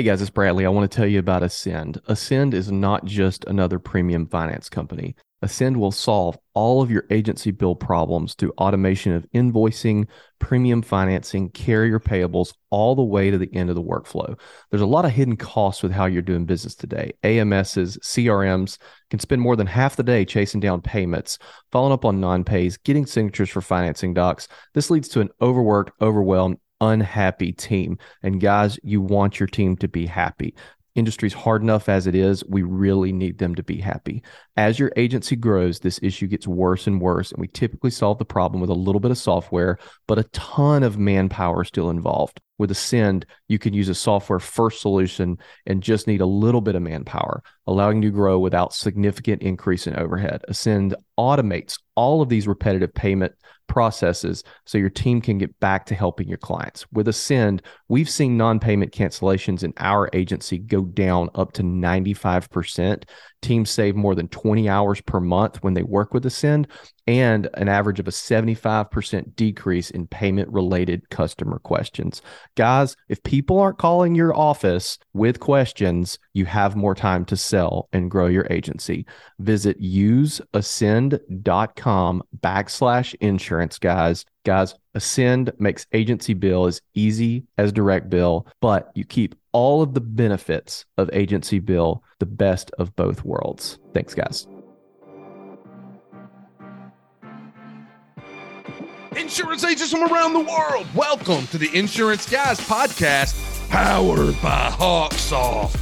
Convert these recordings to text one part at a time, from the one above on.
Hey guys, it's Bradley. I want to tell you about Ascend. Ascend is not just another premium finance company. Ascend will solve all of your agency bill problems through automation of invoicing, premium financing, carrier payables, all the way to the end of the workflow. There's a lot of hidden costs with how you're doing business today. AMSs, CRMs can spend more than half the day chasing down payments, following up on non pays, getting signatures for financing docs. This leads to an overworked, overwhelmed, unhappy team. And guys, you want your team to be happy. Industry's hard enough as it is. We really need them to be happy. As your agency grows, this issue gets worse and worse. And we typically solve the problem with a little bit of software, but a ton of manpower still involved. With Ascend, you can use a software first solution and just need a little bit of manpower, allowing you to grow without significant increase in overhead. Ascend automates all of these repetitive payment processes so your team can get back to helping your clients. With Ascend, we've seen non payment cancellations in our agency go down up to 95%. Teams save more than 20 hours per month when they work with Ascend and an average of a 75% decrease in payment related customer questions. Guys, if people aren't calling your office with questions, you have more time to sell and grow your agency. Visit useascend.com backslash insurance, guys. Guys, Ascend makes agency bill as easy as direct bill, but you keep all of the benefits of agency bill, the best of both worlds. Thanks, guys. Insurance agents from around the world, welcome to the Insurance Guys podcast, powered by Hawksoft.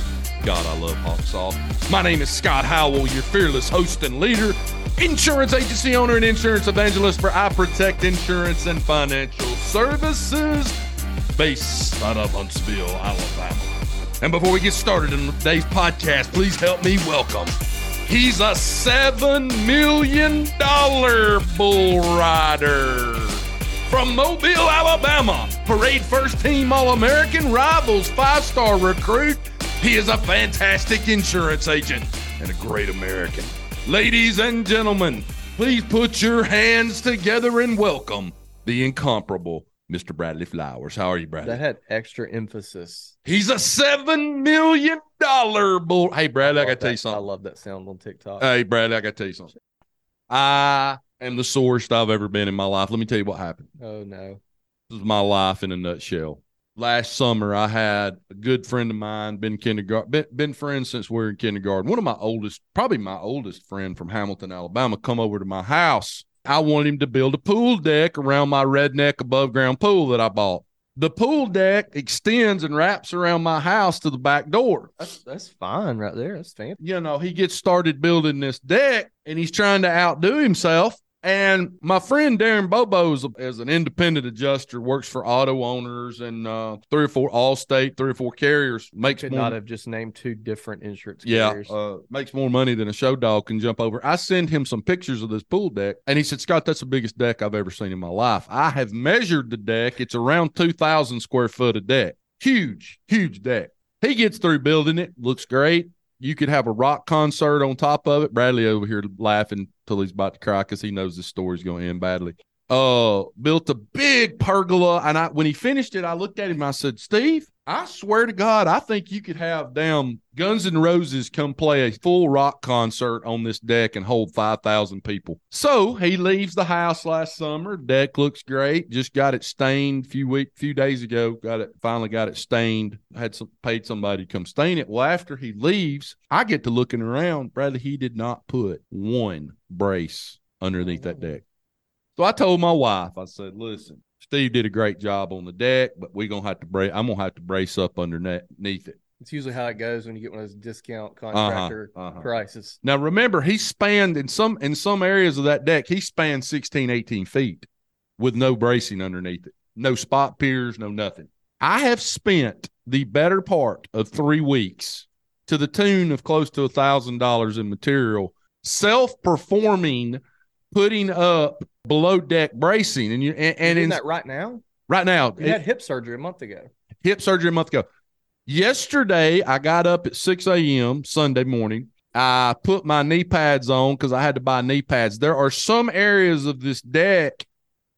God, I love Hawksoft. My name is Scott Howell, your fearless host and leader, insurance agency owner and insurance evangelist for I Protect Insurance and Financial Services, based out of Huntsville, Alabama. And before we get started in today's podcast, please help me welcome. He's a $7 million bull rider from Mobile, Alabama. Parade first team All American, rivals five star recruit. He is a fantastic insurance agent and a great American. Ladies and gentlemen, please put your hands together and welcome the incomparable Mr. Bradley Flowers. How are you, Bradley? That had extra emphasis. He's a seven million dollar bull. Hey, Bradley, I, I got to tell you something. I love that sound on TikTok. Hey, Bradley, I got to tell you something. I am the sorest I've ever been in my life. Let me tell you what happened. Oh no, this is my life in a nutshell. Last summer, I had a good friend of mine, been kindergarten, been, been friends since we were in kindergarten. One of my oldest, probably my oldest friend from Hamilton, Alabama, come over to my house I want him to build a pool deck around my redneck above ground pool that I bought. The pool deck extends and wraps around my house to the back door. That's that's fine right there. That's fancy. You know, he gets started building this deck and he's trying to outdo himself. And my friend Darren Bobo is, is, an independent adjuster, works for auto owners and uh, three or four Allstate, three or four carriers. Makes Could more, not have just named two different insurance yeah. Uh, makes more money than a show dog can jump over. I send him some pictures of this pool deck, and he said, "Scott, that's the biggest deck I've ever seen in my life. I have measured the deck; it's around two thousand square foot of deck. Huge, huge deck." He gets through building it, looks great. You could have a rock concert on top of it. Bradley over here laughing till he's about to cry because he knows this story's going to end badly. Uh, built a big pergola, and I when he finished it, I looked at him. I said, "Steve, I swear to God, I think you could have damn Guns N' Roses come play a full rock concert on this deck and hold 5,000 people. So he leaves the house last summer. Deck looks great. Just got it stained a few week, few days ago. Got it, finally got it stained. Had some paid somebody to come stain it. Well, after he leaves, I get to looking around. Bradley, he did not put one brace underneath that oh. deck. So I told my wife, I said, listen, Steve did a great job on the deck, but we're gonna have to brace. I'm gonna have to brace up underneath it. It's usually how it goes when you get one of those discount uh-huh, contractor uh-huh, uh-huh. prices. Now remember, he spanned in some in some areas of that deck, he spanned 16, 18 feet with no bracing underneath it, no spot piers, no nothing. I have spent the better part of three weeks to the tune of close to a thousand dollars in material, self-performing, putting up below deck bracing, and you and, and in that right now. Right now, you had hip surgery a month ago. Hip surgery a month ago. Yesterday, I got up at six a.m. Sunday morning. I put my knee pads on because I had to buy knee pads. There are some areas of this deck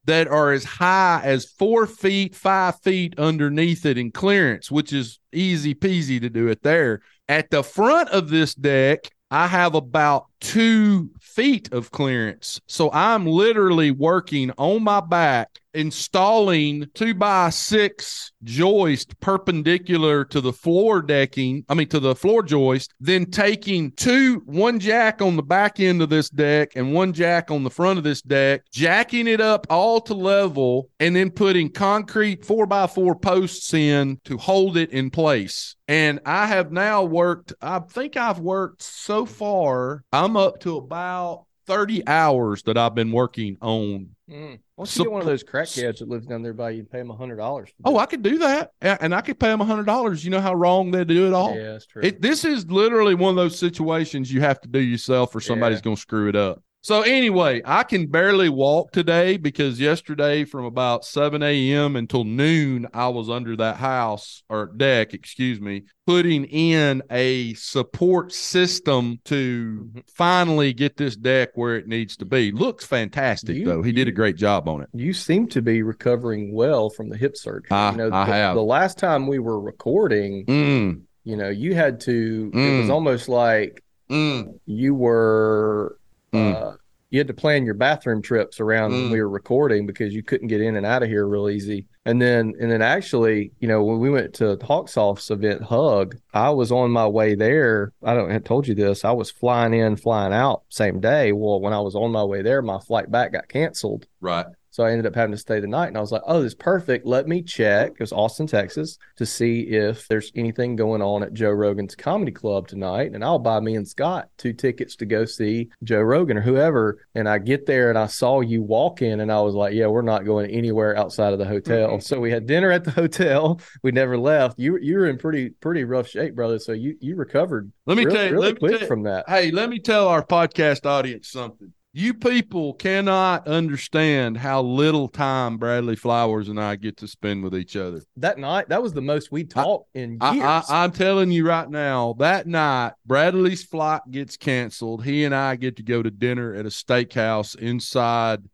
that are as high as four feet, five feet underneath it in clearance, which is easy peasy to do it there. At the front of this deck, I have about two feet of clearance. So I'm literally working on my back installing two by six joist perpendicular to the floor decking, I mean, to the floor joist, then taking two, one jack on the back end of this deck and one jack on the front of this deck, jacking it up all to level, and then putting concrete four by four posts in to hold it in place. And I have now worked, I think I've worked so far, I'm up to about 30 hours that I've been working on Mm. Why don't you get one of those crackheads that lives down there by you and pay them a hundred dollars? Oh, I could do that, and I could pay them a hundred dollars. You know how wrong they do it all. Yeah, that's true. It, this is literally one of those situations you have to do yourself, or somebody's yeah. going to screw it up. So anyway, I can barely walk today because yesterday from about 7 a.m. until noon, I was under that house or deck, excuse me, putting in a support system to mm-hmm. finally get this deck where it needs to be. Looks fantastic you, though. He did a great job on it. You seem to be recovering well from the hip surgery. I, you know, I the, have. The last time we were recording, mm. you know, you had to. Mm. It was mm. almost like mm. you were Mm. Uh, you had to plan your bathroom trips around mm. when we were recording because you couldn't get in and out of here real easy. And then, and then actually, you know, when we went to Hawksoft's event, Hug, I was on my way there. I don't I told you this. I was flying in, flying out same day. Well, when I was on my way there, my flight back got canceled. Right. So I ended up having to stay the night. And I was like, oh, this is perfect. Let me check. It was Austin, Texas, to see if there's anything going on at Joe Rogan's comedy club tonight. And I'll buy me and Scott two tickets to go see Joe Rogan or whoever. And I get there and I saw you walk in and I was like, yeah, we're not going anywhere outside of the hotel. Mm-hmm. So we had dinner at the hotel. We never left. You you were in pretty pretty rough shape, brother. So you you recovered. Let me really, tell you, really let me quick tell you, from that. Hey, let me tell our podcast audience something. You people cannot understand how little time Bradley Flowers and I get to spend with each other. That night, that was the most we talked in years. I, I'm telling you right now, that night, Bradley's flight gets canceled. He and I get to go to dinner at a steakhouse inside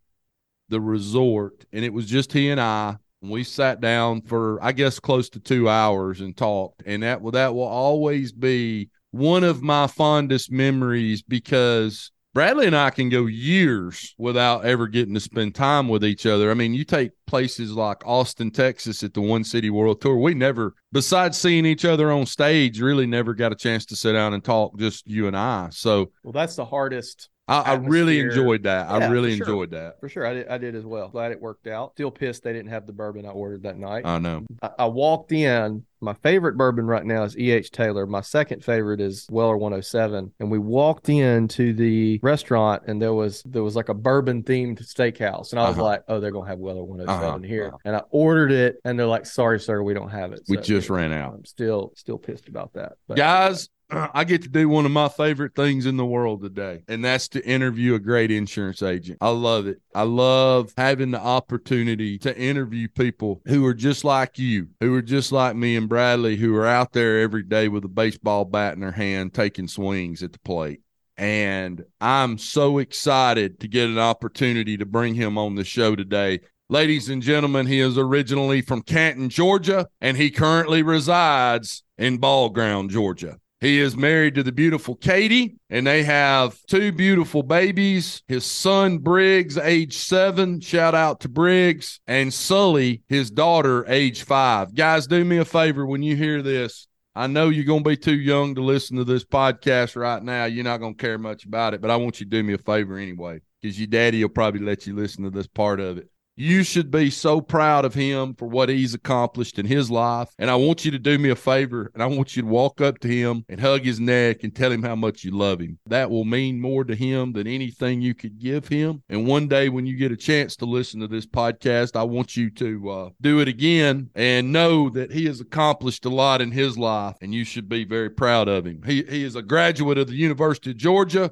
the resort, and it was just he and I. And we sat down for, I guess, close to two hours and talked. And that will that will always be one of my fondest memories because Bradley and I can go years without ever getting to spend time with each other. I mean, you take places like Austin, Texas at the One City World Tour. We never, besides seeing each other on stage, really never got a chance to sit down and talk, just you and I. So, well, that's the hardest I, I, really enjoyed that. Yeah, I really sure. enjoyed that. For sure. I did, I did as well. Glad it worked out. Still pissed they didn't have the bourbon I ordered that night. I know. I, I walked in. My favorite bourbon right now is E.H. Taylor. My second favorite is Weller 107. And we walked into the restaurant and there was there was like a bourbon themed steakhouse. And I was Uh-huh. like, oh, they're gonna have Weller 107 Uh-huh, here. uh-huh. And I ordered it and they're like, sorry, sir, we don't have it. We just ran out. I'm still still pissed about that. But Guys, Uh, I get to do one of my favorite things in the world today, and that's to interview a great insurance agent. I love it. I love having the opportunity to interview people who are just like you, who are just like me and Bradley, who are out there every day with a baseball bat in their hand, taking swings at the plate. And I'm so excited to get an opportunity to bring him on the show today. Ladies and gentlemen, he is originally from Canton, Georgia, and he currently resides in Ball Ground, Georgia. He is married to the beautiful Katie, and they have two beautiful babies. His son, Briggs, age seven. Shout out to Briggs. And Sully, his daughter, age five. Guys, do me a favor when you hear this. I know you're going to be too young to listen to this podcast right now. You're not going to care much about it, but I want you to do me a favor anyway, because your daddy will probably let you listen to this part of it. You should be so proud of him for what he's accomplished in his life. And I want you to do me a favor and I want you to walk up to him and hug his neck and tell him how much you love him. That will mean more to him than anything you could give him. And one day when you get a chance to listen to this podcast, I want you to uh, do it again and know that he has accomplished a lot in his life and you should be very proud of him. He, he is a graduate of the University of Georgia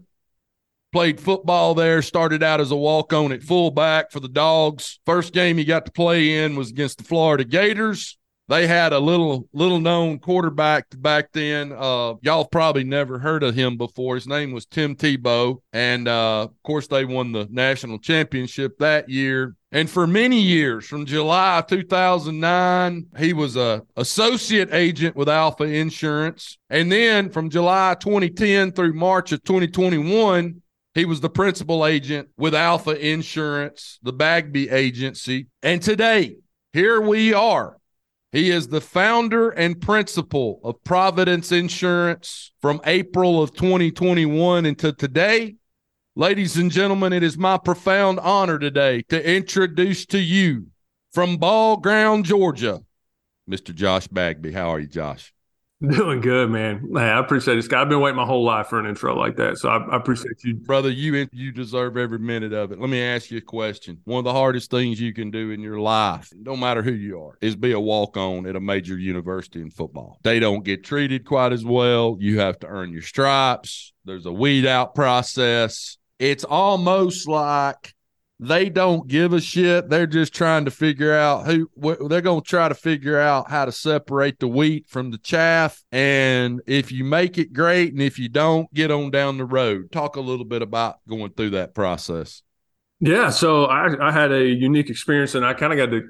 played football there, started out as a walk on at fullback for the Dogs. First game he got to play in was against the Florida Gators. They had a little little known quarterback back then. Uh, y'all probably never heard of him before. His name was Tim Tebow, and uh, of course they won the national championship that year. And for many years, from July 2009, he was a associate agent with Alfa Insurance. And then from July 2010 through March of 2021, he was the principal agent with Alfa Insurance, the Bagby agency. And today, here we are. He is the founder and principal of Providence Insurance from April of 2021 until today. Ladies and gentlemen, it is my profound honor today to introduce to you from Ball Ground, Georgia, Mr. Josh Bagby. How are you, Josh? Doing good, man. Hey, I appreciate this. Guy. I've been waiting my whole life for an intro like that, so I, I, appreciate you, brother. You you deserve every minute of it. Let me ask you a question. One of the hardest things you can do in your life, no matter who you are, is be a walk on at a major university in football. They don't get treated quite as well. You have to earn your stripes. There's a weed out process it's almost like they don't give a shit. They're just trying to figure out who they're going to try to figure out how to separate the wheat from the chaff. And if you make it great, and if you don't, get on down the road. Talk a little bit about going through that process. Yeah, so I, I had a unique experience, and I kind of got to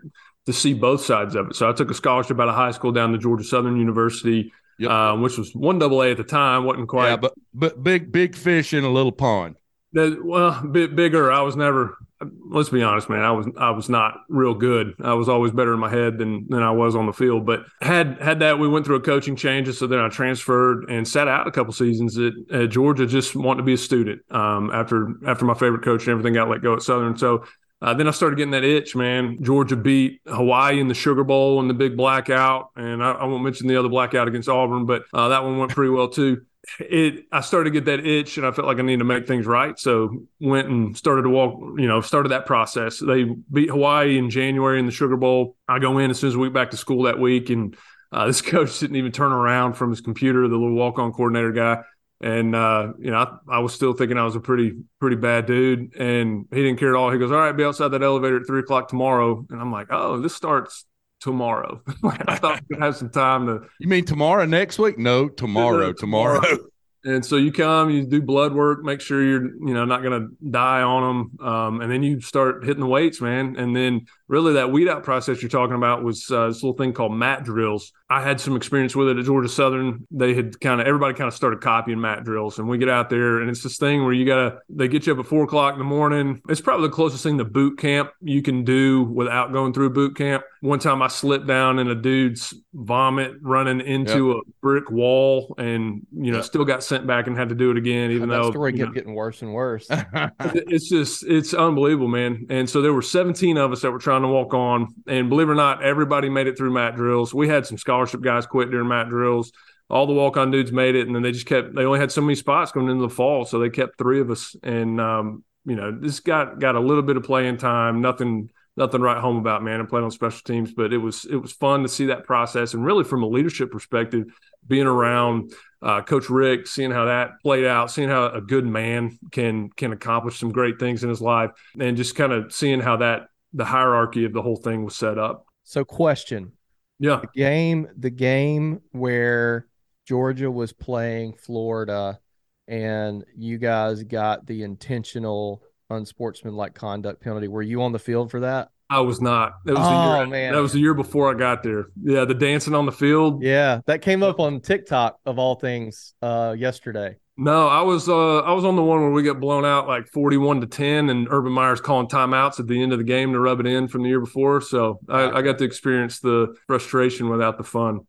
to see both sides of it. So I took a scholarship out of high school down to Georgia Southern University. Yep. Uh, which was one double A at the time, wasn't quite. Yeah, but but big big fish in a little pond. That, well, bit bigger. I was never. Let's be honest, man. I was I was not real good. I was always better in my head than than I was on the field. But had had that, we went through a coaching changes. So then I transferred and sat out a couple seasons at, at Georgia, just wanting to be a student. Um, after after my favorite coach and everything got let go at Southern, so uh, then I started getting that itch, man. Georgia beat Hawaii in the Sugar Bowl and the big blackout, and I, I won't mention the other blackout against Auburn, but uh, that one went pretty well too it I started to get that itch and I felt like I needed to make things right. So went and started to walk, you know, started that process. They beat Hawaii in January in the Sugar Bowl. I go in as soon as we went back to school that week and uh, this coach didn't even turn around from his computer, the little walk on coordinator guy. And uh, you know, I, I, was still thinking I was a pretty, pretty bad dude. And he didn't care at all. He goes, All right, be outside that elevator at three o'clock tomorrow. And I'm like, Oh, this starts tomorrow. I thought we could have some time to. You mean tomorrow next week? No, tomorrow, tomorrow. tomorrow. And so you come, you do blood work, make sure you're, you know, not going to die on them, um, and then you start hitting the weights, man. And then really that weed out process you're talking about was uh, this little thing called mat drills. I had some experience with it at Georgia Southern. They had kind of everybody kind of started copying mat drills, and we get out there, and it's this thing where you gotta they get you up at four o'clock in the morning. It's probably the closest thing to boot camp you can do without going through boot camp. One time I slipped down in a dude's vomit running into yep. a brick wall, and you know yep. still got sent back and had to do it again. Even that though The story kept know, getting worse and worse. it's just it's unbelievable, man. And so there were 17 of us that were trying to walk on. And believe it or not, everybody made it through mat drills. We had some scholarship guys quit during mat drills. All the walk on dudes made it. And then they just kept, they only had so many spots going into the fall. So they kept three of us. And, um, you know, this got, got a little bit of playing time, nothing, nothing right home about, man. I played on special teams, but it was, it was fun to see that process. And really from a leadership perspective, being around uh, Coach Richt, seeing how that played out, seeing how a good man can can accomplish some great things in his life, and just kind of seeing how that the hierarchy of the whole thing was set up. So, question. Yeah. The game, the game where Georgia was playing Florida, and you guys got the intentional unsportsmanlike conduct penalty. Were you on the field for that? I was not. That was oh, the year, man. That was the year before I got there. Yeah, the dancing on the field. Yeah, that came up on TikTok of all things uh, yesterday. No, I was uh, I was on the one where we got blown out like forty one to ten, and Urban Meyer's calling timeouts at the end of the game to rub it in from the year before. So I, I got to experience the frustration without the fun.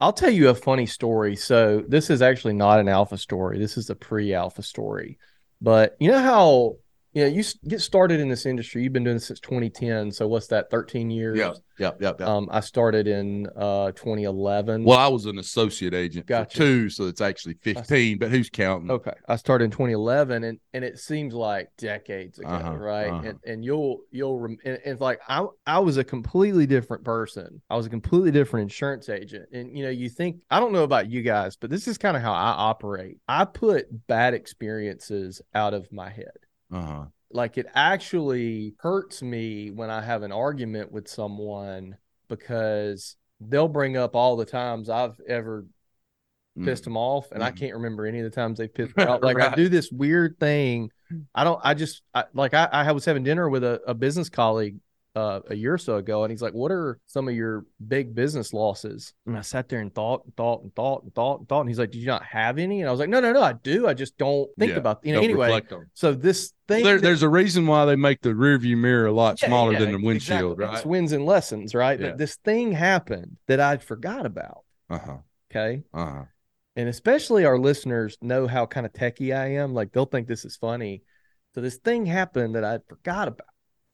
I'll tell you a funny story. So this is actually not an Alfa story. This is a pre-Alfa story. But you know how you know, you get started in this industry. You've been doing this since 2010. So what's that? 13 years. Yeah, yeah, yeah. yeah. Um, I started in uh 2011. Well, I was an associate agent gotcha. for two, so it's actually 15. But who's counting? Okay, I started in 2011, and and it seems like decades ago, uh-huh, right? Uh-huh. And and you'll you'll rem- and, and it's like I I was a completely different person. I was a completely different insurance agent, and you know you think I don't know about you guys, but this is kind of how I operate. I put bad experiences out of my head. Uh-huh. Like it actually hurts me when I have an argument with someone because they'll bring up all the times I've ever pissed mm. them off, and mm. I can't remember any of the times they pissed me off. Like right. I do this weird thing I don't. I just I, like I, I was having dinner with a, a business colleague uh, a year or so ago, and he's like, "What are some of your big business losses?" And I sat there and thought and thought and thought and thought and thought. And he's like, "Do you not have any?" And I was like, "No, no, no, I do. I just don't think Yeah, about you know." Anyway, reflect on it. so this thing There, that- there's a reason why they make the rear view mirror a lot Yeah, smaller yeah, than the windshield, exactly. It's right? wins and lessons, right? But this thing happened that I forgot about. Uh huh. Okay. Uh huh. and especially our listeners know how kind of techie I am. Like they'll think this is funny. So this thing happened that I forgot about.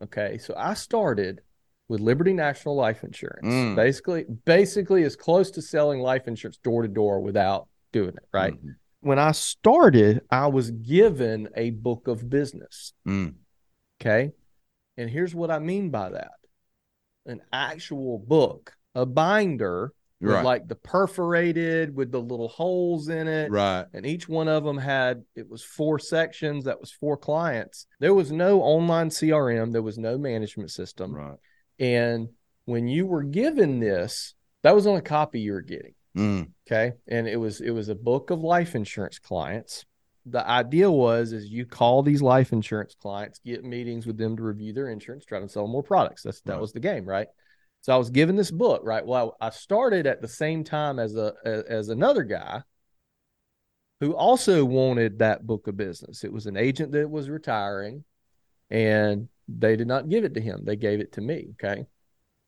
Okay, so I started with Liberty National Life Insurance. Mm. Basically, basically as close to selling life insurance door to door without doing it. Right. Mhm. When I started, I was given a book of business. Mm. Okay, and here's what I mean by that: an actual book, a binder with Right. like the perforated with the little holes in it right. and each one of them had it was four sections that was four clients there was no online crm there was no management system Right. and when you were given this that was the only copy you were getting Mm. okay and it was it was a book of life insurance clients the idea was is you call these life insurance clients get meetings with them to review their insurance try to sell more products that's that Right. was the game right so i was given this book right well i started at the same time as a as, another guy who also wanted that book of business it was an agent that was retiring and they did not give it to him they gave it to me okay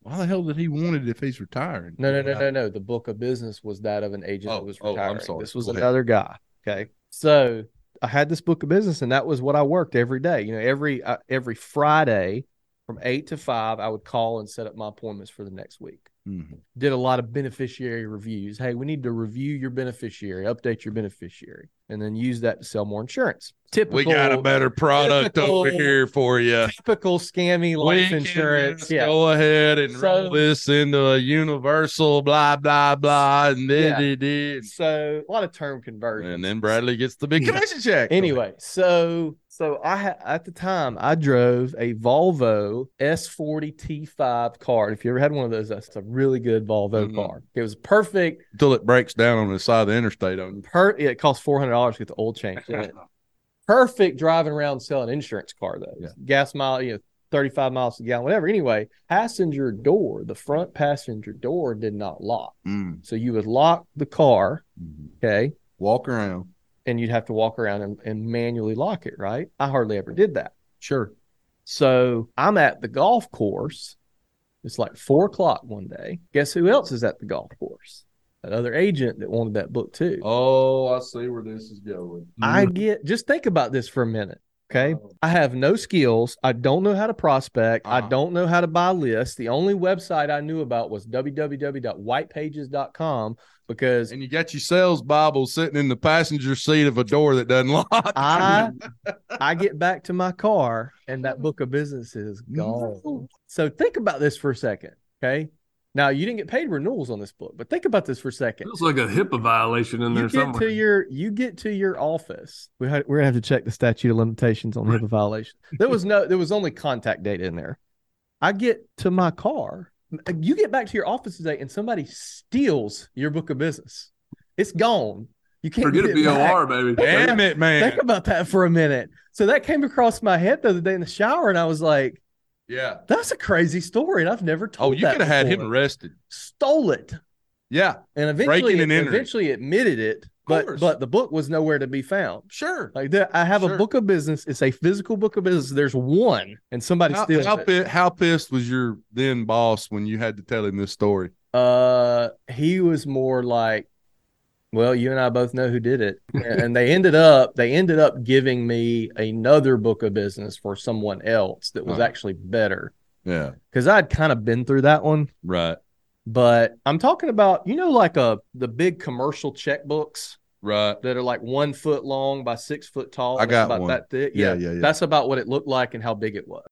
Why the hell did he want it if he's retiring? no, no, no, no, no. The book of business was that of an agent Oh, that was oh, I'm sorry. This was another guy. Okay, so I had this book of business, and that was what I worked every day. You know, every uh, every Friday from eight to five, I would call and set up my appointments for the next week. Mhm. Did a lot of beneficiary reviews. Hey, we need to review your beneficiary, update your beneficiary, and then use that to sell more insurance. Typical, We got a better product over here for you. typical scammy We life can insurance. Yeah, Go ahead and So- roll this into a universal blah blah blah and then Yeah. did so a lot of term conversion. And then Bradley gets the big commission check. Anyway, so so I ha- at the time I drove a Volvo S40 T5 car. If you ever had one of those, that's a really good Volvo Mhm. car. It was perfect. until it breaks down on the side of the interstate on you. Per yeah, it cost four hundred dollars to get the oil changed. Perfect driving around selling insurance car though. Yeah. Gas mile, you know, thirty five miles a gallon, whatever. Anyway, passenger door, the front passenger door did not lock, Mm. so you would lock the car, Mhm. okay, Walk around. And you'd have to walk around and, and manually lock it. Right? I hardly ever did that. Sure. So I'm at the golf course. It's like four o'clock one day. Guess who else is at the golf course? That other agent that wanted that book too. Oh, I see where this is going. I get just think about this for a minute. Okay. Oh. I have no skills. I don't know how to prospect. I Uh-huh. don't know how to buy lists. The only website I knew about was www.whitepages.com because And you got your sales Bible sitting in the passenger seat of a door that doesn't lock. I I get back to my car and that book of business is gone. No. So think about this for a second. Okay. Now you didn't get paid renewals on this book, but think about this for a second. It's like a HIPAA violation in You there get somewhere. to your you get to your office. We had, we're gonna have to check the statute of limitations on HIPAA violation. There was no there was only contact data in there. I get to my car. You get back to your office today and somebody steals your book of business. It's gone. You can't Forget a get it back. BOR, baby. Damn it, man. Think about that for a minute. So that came across my head the other day in the shower, and I was like, Yeah. "That's a crazy story." And I've never oh, told Oh, you could have had him arrested. Stole it, Yeah. and eventually, and eventually admitted it. But but the book was nowhere to be found. Sure. Like that, I have Sure. a book of business. It's a physical book of business. There's one, and somebody How, steals how, it. how pissed was your then boss when you had to tell him this story? Uh, he was more like, "Well, you and I both know who did it," and they ended up they ended up giving me another book of business for someone else that was Uh-huh. actually better Yeah. because I'd kind of been through that one. Right. But I'm talking about you know like a the big commercial checkbooks Right. that are like one foot long by six foot tall. I got about one. that thick. Yeah, yeah, yeah. That's about what it looked like and how big it was.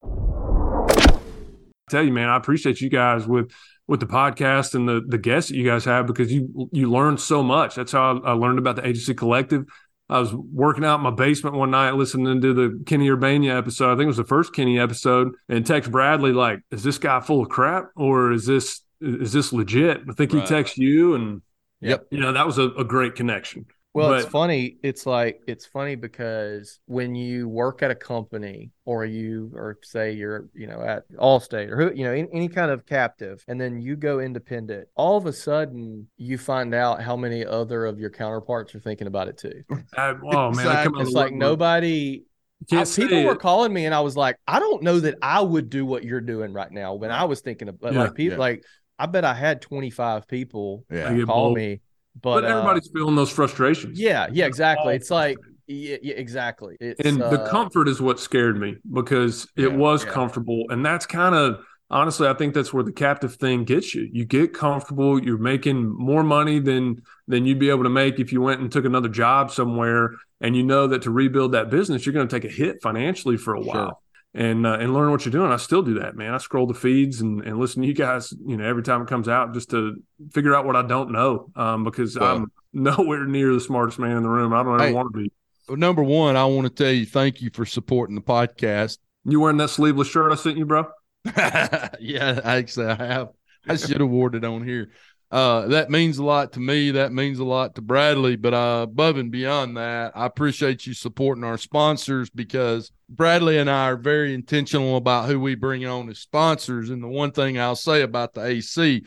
tell you, man, I appreciate you guys with with the podcast and the the guests that you guys have because you you learn so much. That's how I, I learned about the Agency Collective. I was working out in my basement one night listening to the Kenny Urbania episode. I think it was the first Kenny episode, and text Bradley like, "Is this guy full of crap or is this is this legit?" I think he Right. texted you, and Yep. you know that was a, a great connection. Well, But- it's funny. It's like it's funny because when you work at a company or you or say you're, you know, at Allstate or who, you know, any, any kind of captive and then you go independent, all of a sudden you find out how many other of your counterparts are thinking about it too. I- oh man, I come It's like nobody You I- people say were calling me and I was like, I don't know that I would do what you're doing right now when I was thinking of but Yeah, like people yeah. like I bet I had 25 people Yeah. call bold. me. But, But, uh, everybody's feeling those frustrations. yeah, yeah, exactly. It's like yeah, yeah exactly. It's, and the uh, comfort is what scared me because it Yeah, was yeah. comfortable and that's kind of honestly i think that's where the captive thing gets you you get comfortable you're making more money than than you'd be able to make if you went and took another job somewhere and you know that to rebuild that business you're going to take a hit financially for a Sure. while and uh, and learn what you're doing i still do that man i scroll the feeds and, and listen to you guys you know every time it comes out just to figure out what i don't know um, because Well- i'm nowhere near the smartest man in the room i don't ever Hey. want to be Well, number one, I want to tell you thank you for supporting the podcast. you wearing that sleeveless shirt i sent you bro yeah, I actually, I have. I should have worn it on here. Uh, that means a lot to me. That means a lot to Bradley. But uh, above and beyond that, I appreciate you supporting our sponsors because Bradley and I are very intentional about who we bring on as sponsors. And the one thing I'll say about the AC,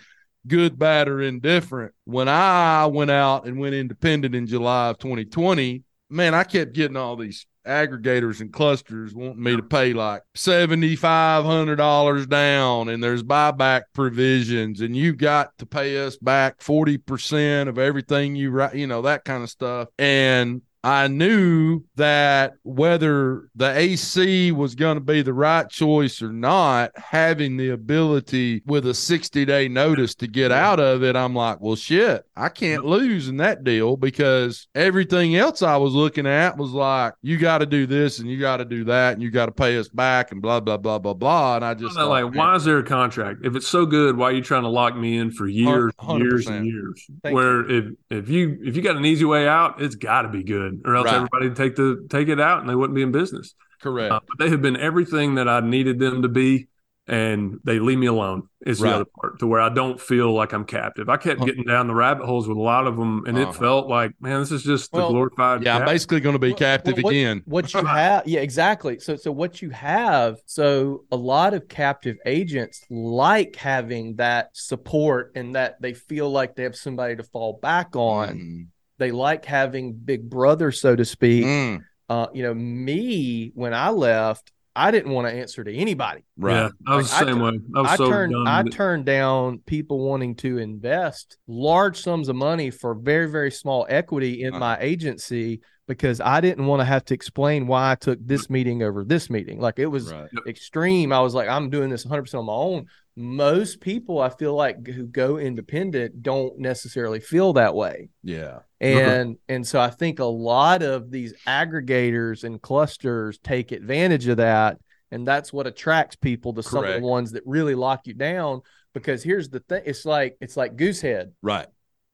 good, bad, or indifferent, when I went out and went independent in July of 2020, man, I kept getting all these aggregators and clusters wanting me to pay like seventy five hundred dollars down and there's buyback provisions and you got to pay us back 40% of everything you write you know that kind of stuff. And I knew that whether the AC was going to be the right choice or not, having the ability with a 60 day notice to get out of it, I'm like, well, shit, I can't lose in that deal because everything else I was looking at was like, you got to do this and you got to do that and you got to pay us back and blah, blah, blah, blah, blah. And I just thought, like, man, why is there a contract? If it's so good, why are you trying to lock me in for years, Hun- years 100%. and years? Thank Where if if you if you got an easy way out, it's got to be good, or else Right. everybody would take the take it out and they wouldn't be in business. correct. Uh, but they have been everything that I needed them to be, and they leave me alone. Is Right. the other part to where I don't feel like I'm captive. I kept Huh. getting down the rabbit holes with a lot of them, and Uh-huh. it felt like, man, this is just the glorified. yeah, I'm basically going to be Well, captive well, what- again. what you have yeah exactly so so what you have so a lot of captive agents like having that support and that they feel like they have somebody to fall back on Mm. They like having big brother so to speak Mm. uh you know me when i left i didn't want to answer to anybody Right. Yeah, I was Like, the same tu- way. I was I so turned done I it. turned down people wanting to invest large sums of money for very very small equity in Uh-huh. my agency because I didn't want to have to explain why I took this meeting over this meeting. Like it was Right. extreme. I was like I'm doing this 100% on my own. Most people I feel like who go independent don't necessarily feel that way. Yeah. And and so I think a lot of these aggregators and clusters take advantage of that. And that's what attracts people to some of the ones that really lock you down. Because here's the thing, it's like it's like Goosehead. Right.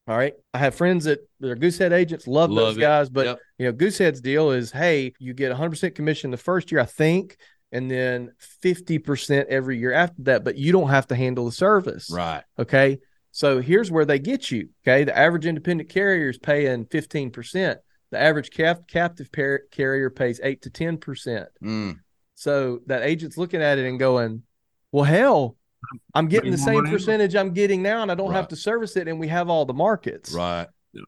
All right. I have friends that are Goosehead agents, love, Love those it. guys, but Yep. you know, Goosehead's deal is hey, you get 100% commission the first year, I think, and then 50% every year after that, but you don't have to handle the service. Right. Okay. So here's where they get you. Okay. The average independent carrier is paying 15%. The average cap- captive par- carrier pays 8 to 10%. Mm. So that agent's looking at it and going, well, hell, I'm getting the same percentage I'm getting now, and I don't Right. have to service it. And we have all the markets. Right.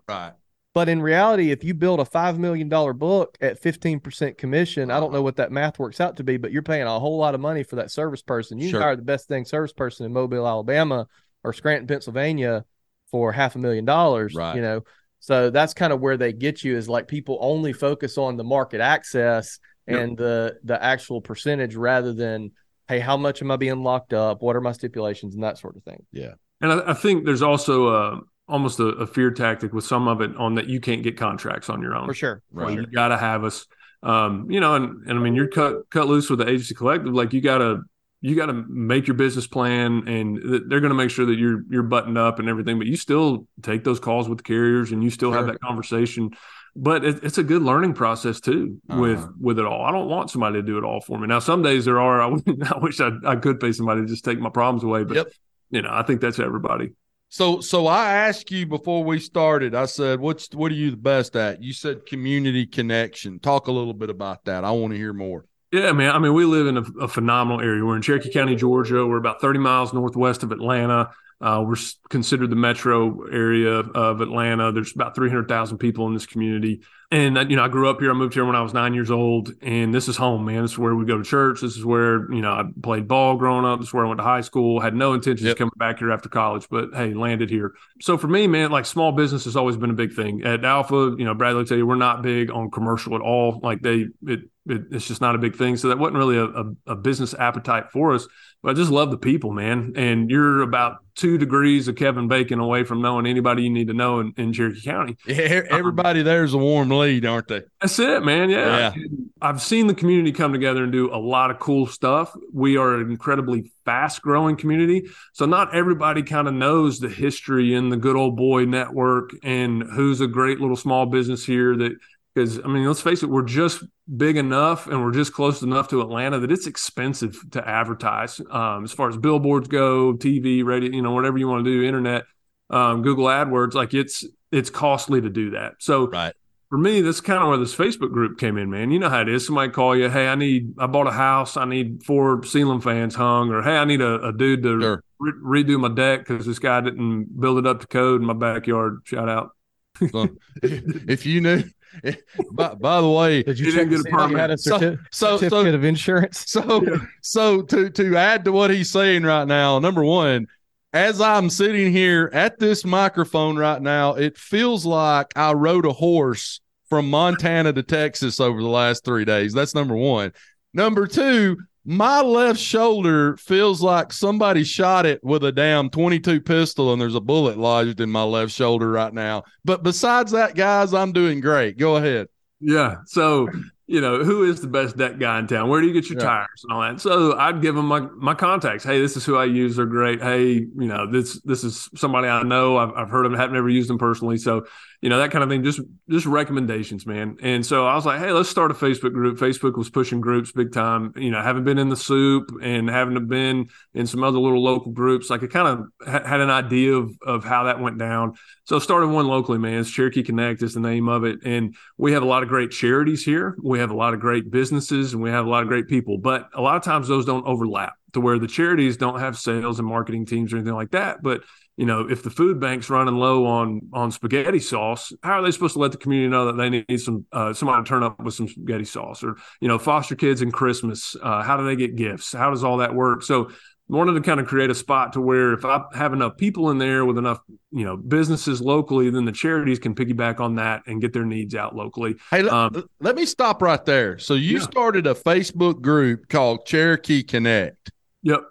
Right. But in reality, if you build a $5 million book at 15% commission, I don't know what that math works out to be, but you're paying a whole lot of money for that service person. You Sure. can hire the best thing service person in Mobile, Alabama or Scranton, Pennsylvania for half a million dollars, Right. you know? So that's kind of where they get you is like people only focus on the market access Yep. and the the actual percentage rather than hey, how much am I being locked up? What are my stipulations and that sort of thing. Yeah, and I, I think there's also uh, almost a, a fear tactic with some of it on that you can't get contracts on your own. For sure. Well, Right. you got to have us. Um, you know, and, and I mean, you're cut cut loose with the agency collective. Like you got to you got to make your business plan, and th- they're going to make sure that you're you're buttoned up and everything. But you still take those calls with the carriers, and you still have that conversation. But it, it's a good learning process too with Uh-huh. with it all. I don't want somebody to do it all for me. Now, some days there are. I, I wish I, I could pay somebody to just take my problems away. But Yep. you know, I think that's everybody. So so I asked you before we started. I said, "What's what are you the best at?" You said community connection. Talk a little bit about that. I want to hear more. Yeah, man. I mean, we live in a, a, phenomenal area. We're in Cherokee County, Georgia. We're about 30 miles northwest of Atlanta. Uh, we're considered the metro area of Atlanta. There's about 300,000 people in this community. And, uh, you know, I grew up here. I moved here when I was nine years old. And this is home, man. This is where we go to church. This is where, you know, I played ball growing up. This is where I went to high school. Had no intentions yep. of coming back here after college, but hey, landed here. So for me, man, like small business has always been a big thing. At Alfa, you know, Bradley will tell you, we're not big on commercial at all. Like they, it, it, it's just not a big thing. So that wasn't really a, a, a business appetite for us. I just love the people, man. And you're about two degrees of Kevin Bacon away from knowing anybody you need to know in, in Cherokee County. Yeah, everybody um, there's a warm lead, aren't they? That's it, man. Yeah. yeah. I've seen the community come together and do a lot of cool stuff. We are an incredibly fast growing community. So not everybody kind of knows the history and the good old boy network and who's a great little small business here that because I mean, let's face it, we're just big enough and we're just close enough to Atlanta that it's expensive to advertise. Um, as far as billboards go, TV, radio, you know, whatever you want to do, internet, um, Google AdWords, like it's it's costly to do that. So right. for me, that's kind of where this Facebook group came in, man. You know how it is. Somebody call you, hey, I need, I bought a house, I need four ceiling fans hung, or hey, I need a, a dude to sure. re- redo my deck because this guy didn't build it up to code in my backyard. Shout out. if you knew by, by, the way, did you check get a permit? Had a certi- so, certificate so, of insurance? So, yeah. so to to add to what he's saying right now, number one, as I'm sitting here at this microphone right now, it feels like I rode a horse from Montana to Texas over the last three days. That's number one. Number two, my left shoulder feels like somebody shot it with a damn 22 pistol and there's a bullet lodged in my left shoulder right now. But besides that, guys, I'm doing great. Go ahead. Yeah. So you know, who is the best deck guy in town? Where do you get your yeah. tires and all that? So I'd give them my, my contacts. Hey, this is who I use. They're great. Hey, you know, this this is somebody I know. I've, I've heard of them, haven't never used them personally. So, you know, that kind of thing. Just just recommendations, man. And so I was like, hey, let's start a Facebook group. Facebook was pushing groups big time. You know, having been in the soup and having been in some other little local groups, like I kind of ha- had an idea of of how that went down. So I started one locally, man. It's Cherokee Connect is the name of it, and we have a lot of great charities here. We have a lot of great businesses, and we have a lot of great people. But a lot of times those don't overlap to where the charities don't have sales and marketing teams or anything like that. But you know, if the food bank's running low on on spaghetti sauce, how are they supposed to let the community know that they need some uh, somebody to turn up with some spaghetti sauce? Or you know, foster kids and Christmas, uh, how do they get gifts? How does all that work? So wanted to kind of create a spot to where if I have enough people in there with enough, you know, businesses locally, then the charities can piggyback on that and get their needs out locally. Hey, um, let me stop right there. So you yeah. started a Facebook group called Cherokee Connect. Yep.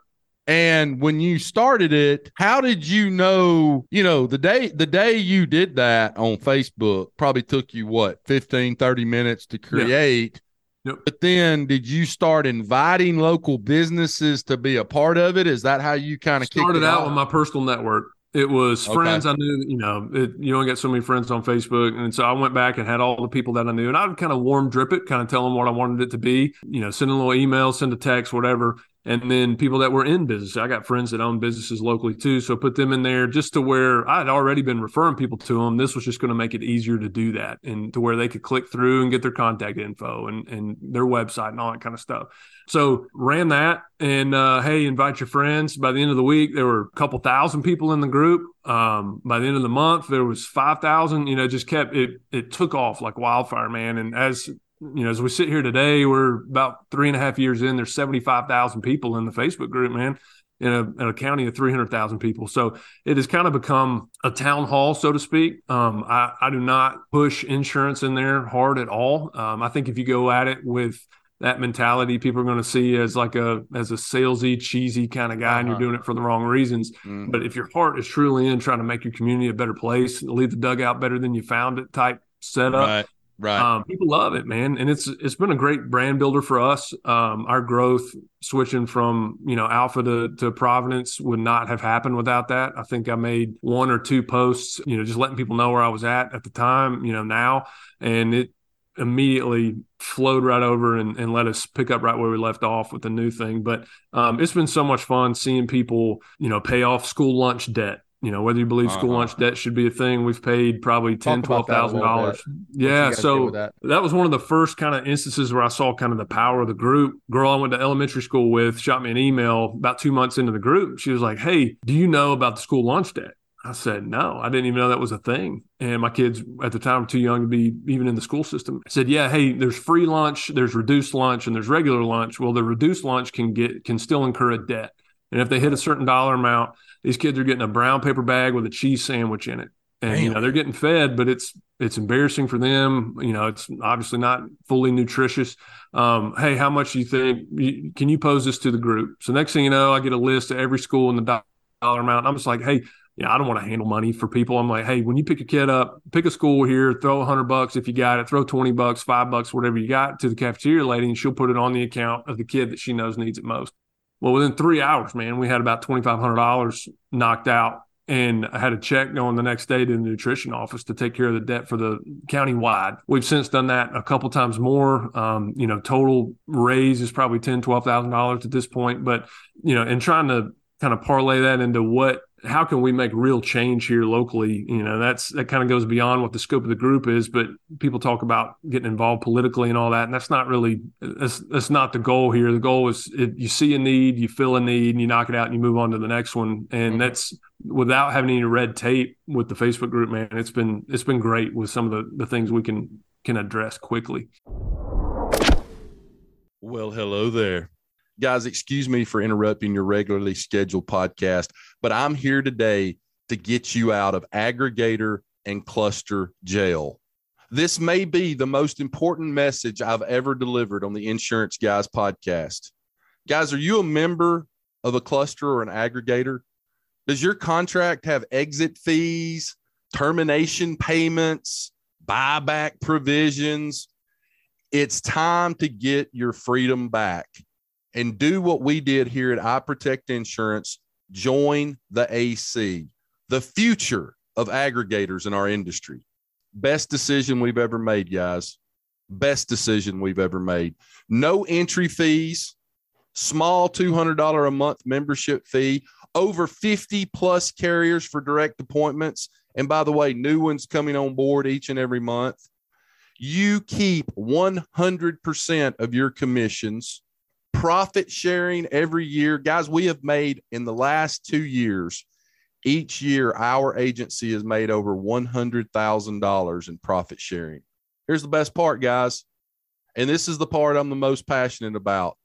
And when you started it, how did you know, you know, the day the day you did that on Facebook probably took you what, 15 30 minutes to create. Yep. But then did you start inviting local businesses to be a part of it? Is that how you kind of started out with my personal network? It was okay. friends I knew, you know, it, you only get so many friends on Facebook. And so I went back and had all the people that I knew and I would kind of warm drip it, kind of tell them what I wanted it to be, you know, send a little email, send a text, whatever and then people that were in business. I got friends that own businesses locally too, so put them in there just to where I had already been referring people to them. This was just going to make it easier to do that, and to where they could click through and get their contact info and and their website and all that kind of stuff. So ran that, and uh, hey, invite your friends. By the end of the week, there were a couple thousand people in the group. Um, by the end of the month, there was five thousand. You know, just kept it. It took off like wildfire, man. And as you know, as we sit here today, we're about three and a half years in. There's 75,000 people in the Facebook group, man, in a, in a county of 300,000 people. So it has kind of become a town hall, so to speak. Um, I, I, do not push insurance in there hard at all. Um, I think if you go at it with that mentality, people are going to see as like a as a salesy, cheesy kind of guy, uh-huh. and you're uh-huh. doing it for the wrong reasons. Mm-hmm. But if your heart is truly in trying to make your community a better place, leave the dugout better than you found it type setup. Right Right. Um, people love it, man, and it's it's been a great brand builder for us. Um, our growth switching from you know Alfa to, to Providence would not have happened without that. I think I made one or two posts, you know, just letting people know where I was at at the time, you know, now, and it immediately flowed right over and, and let us pick up right where we left off with the new thing. But um, it's been so much fun seeing people, you know, pay off school lunch debt You know, whether you believe school Uh-huh. lunch debt should be a thing, we've paid probably ten, Talk twelve about that a thousand dollars. Yeah, so that? that was one of the first kind of instances where I saw kind of the power of the group. Girl I went to elementary school with shot me an email about two months into the group. She was like, Hey, do you know about the school lunch debt? I said, No, I didn't even know that was a thing. And my kids at the time were too young to be even in the school system. I said, Yeah, hey, there's free lunch, there's reduced lunch, and there's regular lunch. Well, the reduced lunch can get can still incur a debt. And if they hit a certain dollar amount, these kids are getting a brown paper bag with a cheese sandwich in it. And you know, they're getting fed, but it's it's embarrassing for them. You know, it's obviously not fully nutritious. Um, hey, how much do you think? You, can you pose this to the group? So next thing you know, I get a list of every school in the dollar amount. I'm just like, hey, yeah, I don't want to handle money for people. I'm like, hey, when you pick a kid up, pick a school here, throw a hundred bucks if you got it, throw 20 bucks, five bucks, whatever you got to the cafeteria lady, and she'll put it on the account of the kid that she knows needs it most. Well, within three hours, man, we had about twenty five hundred dollars knocked out, and I had a check going the next day to the nutrition office to take care of the debt for the county wide. We've since done that a couple times more. Um, you know, total raise is probably ten, twelve thousand dollars at this point, but you know, and trying to kind of parlay that into what how can we make real change here locally you know that's that kind of goes beyond what the scope of the group is but people talk about getting involved politically and all that and that's not really that's, that's not the goal here the goal is it, you see a need you fill a need and you knock it out and you move on to the next one and Mhm. that's without having any red tape with the facebook group man it's been it's been great with some of the the things we can can address quickly Well, hello there. Guys, excuse me for interrupting your regularly scheduled podcast, but I'm here today to get you out of aggregator and cluster jail. This may be the most important message I've ever delivered on the Insurance Guys podcast. Guys, are you a member of a cluster or an aggregator? Does your contract have exit fees, termination payments, buyback provisions? It's time to get your freedom back and do what we did here at I Protect Insurance. Join the AC, the future of aggregators in our industry. Best decision we've ever made, guys. Best decision we've ever made. No entry fees, small $200 a month membership fee, over 50 plus carriers for direct appointments. And by the way, new ones coming on board each and every month. You keep 100% of your commissions, profit sharing every year. Guys, we have made in the last two years, each year, our agency has made over $100,000 in profit sharing. Here's the best part, guys. And this is the part I'm the most passionate about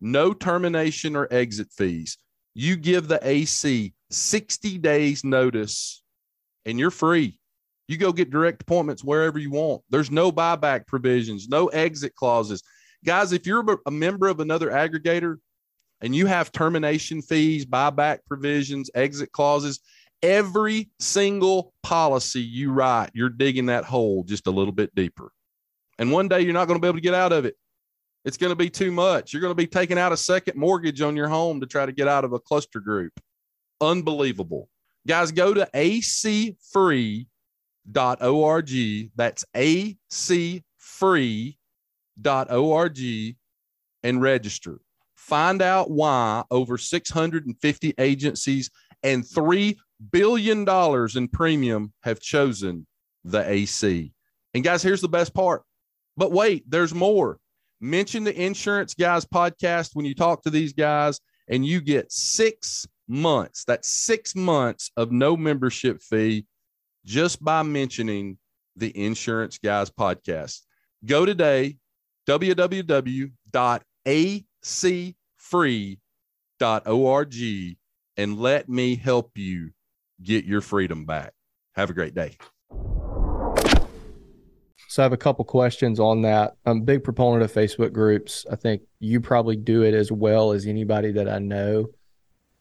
no termination or exit fees. You give the AC 60 days notice and you're free. You go get direct appointments wherever you want. There's no buyback provisions, no exit clauses. Guys, if you're a member of another aggregator and you have termination fees, buyback provisions, exit clauses, every single policy you write, you're digging that hole just a little bit deeper. And one day you're not going to be able to get out of it. It's going to be too much. You're going to be taking out a second mortgage on your home to try to get out of a cluster group. Unbelievable. Guys, go to acfree.org. That's acfree.org and register. Find out why over 650 agencies and $3 billion in premium have chosen the AC. And guys, here's the best part. But wait, there's more. Mention the Insurance Guys podcast when you talk to these guys, and you get six months. That's six months of no membership fee just by mentioning the Insurance Guys podcast. Go today, www.acfree.org, and let me help you get your freedom back. Have a great day. So I have a couple questions on that. I'm a big proponent of Facebook groups. I think you probably do it as well as anybody that I know.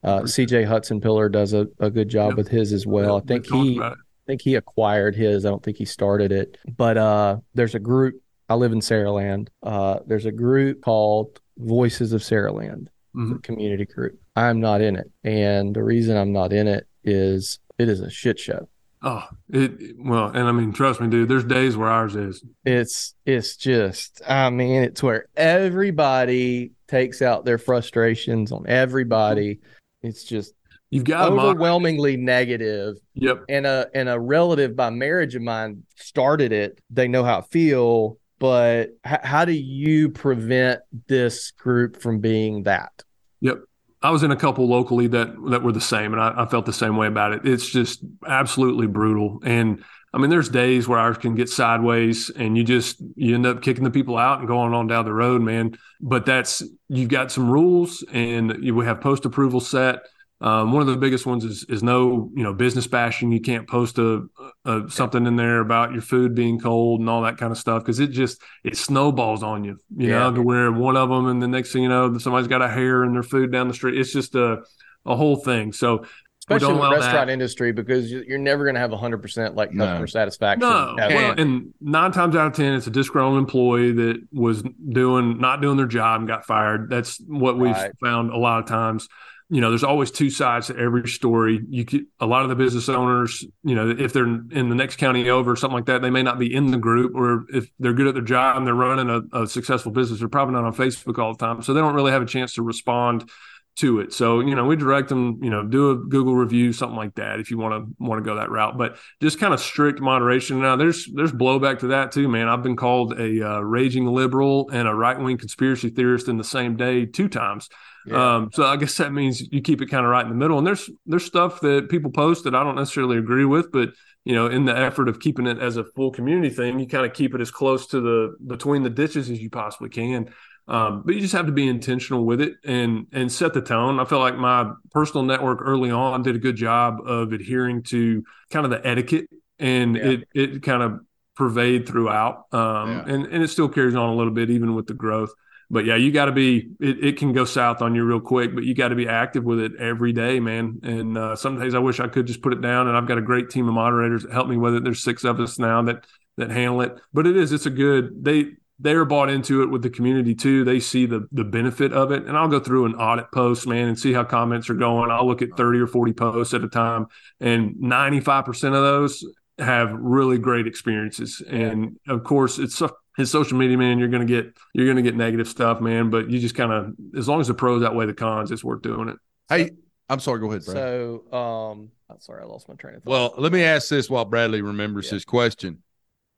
Uh, CJ Hudson Pillar does a, a good job Yep. with his as well. I think he. I think he acquired his. I don't think he started it. But uh, there's a group. I live in Saraland. Uh, there's a group called Voices of Saraland, Mhm. a community group. I'm not in it, and the reason I'm not in it is it is a shit show. Oh, it well, and I mean, trust me, dude. There's days where ours is. It's it's just I mean it's where everybody takes out their frustrations on everybody. It's just you've got overwhelmingly negative. Yep. And a and a relative by marriage of mine started it. They know how it feel, but h- how do you prevent this group from being that? Yep. I was in a couple locally that that were the same, and I, I felt the same way about it. It's just absolutely brutal, and I mean, there's days where ours can get sideways and you just you end up kicking the people out and going on down the road, man. But that's you've got some rules and you have post approval set. Um, one of the biggest ones is is no you know business bashing. You can't post a, a something in there about your food being cold and all that kind of stuff because it just it snowballs on you. You yeah. know, to where one of them and the next thing you know somebody's got a hair in their food down the street. It's just a a whole thing. So especially in the restaurant that. industry because you're never going to have 100% like customer no. satisfaction no well, and nine times out of ten it's a disgruntled employee that was doing not doing their job and got fired that's what we've right. found a lot of times you know there's always two sides to every story. You could a lot of the business owners you know if they're in the next county over or something like that they may not be in the group or if they're good at their job and they're running a, a successful business they're probably not on facebook all the time. So they don't really have a chance to respond to it. So, you know, we direct them, you know, do a Google review, something like that, if you want to want to go that route. But just kind of strict moderation. Now, there's there's blowback to that too, man. I've been called a uh, raging liberal and a right wing conspiracy theorist in the same day two times. Yeah. Um, so I guess that means you keep it kind of right in the middle. And there's there's stuff that people post that I don't necessarily agree with, but you know, in the effort of keeping it as a full community thing, you kind of keep it as close to the between the ditches as you possibly can. Um, but you just have to be intentional with it and and set the tone. I feel like my personal network early on did a good job of adhering to kind of the etiquette, and yeah. it it kind of pervade throughout. Um, yeah. and and it still carries on a little bit even with the growth. But yeah, you got to be. It, it can go south on you real quick, but you got to be active with it every day, man. And uh, some days I wish I could just put it down. And I've got a great team of moderators that help me with it. There's six of us now that that handle it. But it is. It's a good. They they're bought into it with the community too. They see the the benefit of it. And I'll go through an audit post, man, and see how comments are going. I'll look at 30 or 40 posts at a time. And 95% of those have really great experiences. And of course, it's his social media, man, you're gonna get you're gonna get negative stuff, man. But you just kind of as long as the pros outweigh the cons, it's worth doing it. Hey, I'm sorry, go ahead, Brad. So um I'm sorry, I lost my train of thought. Well, let me ask this while Bradley remembers yeah. his question.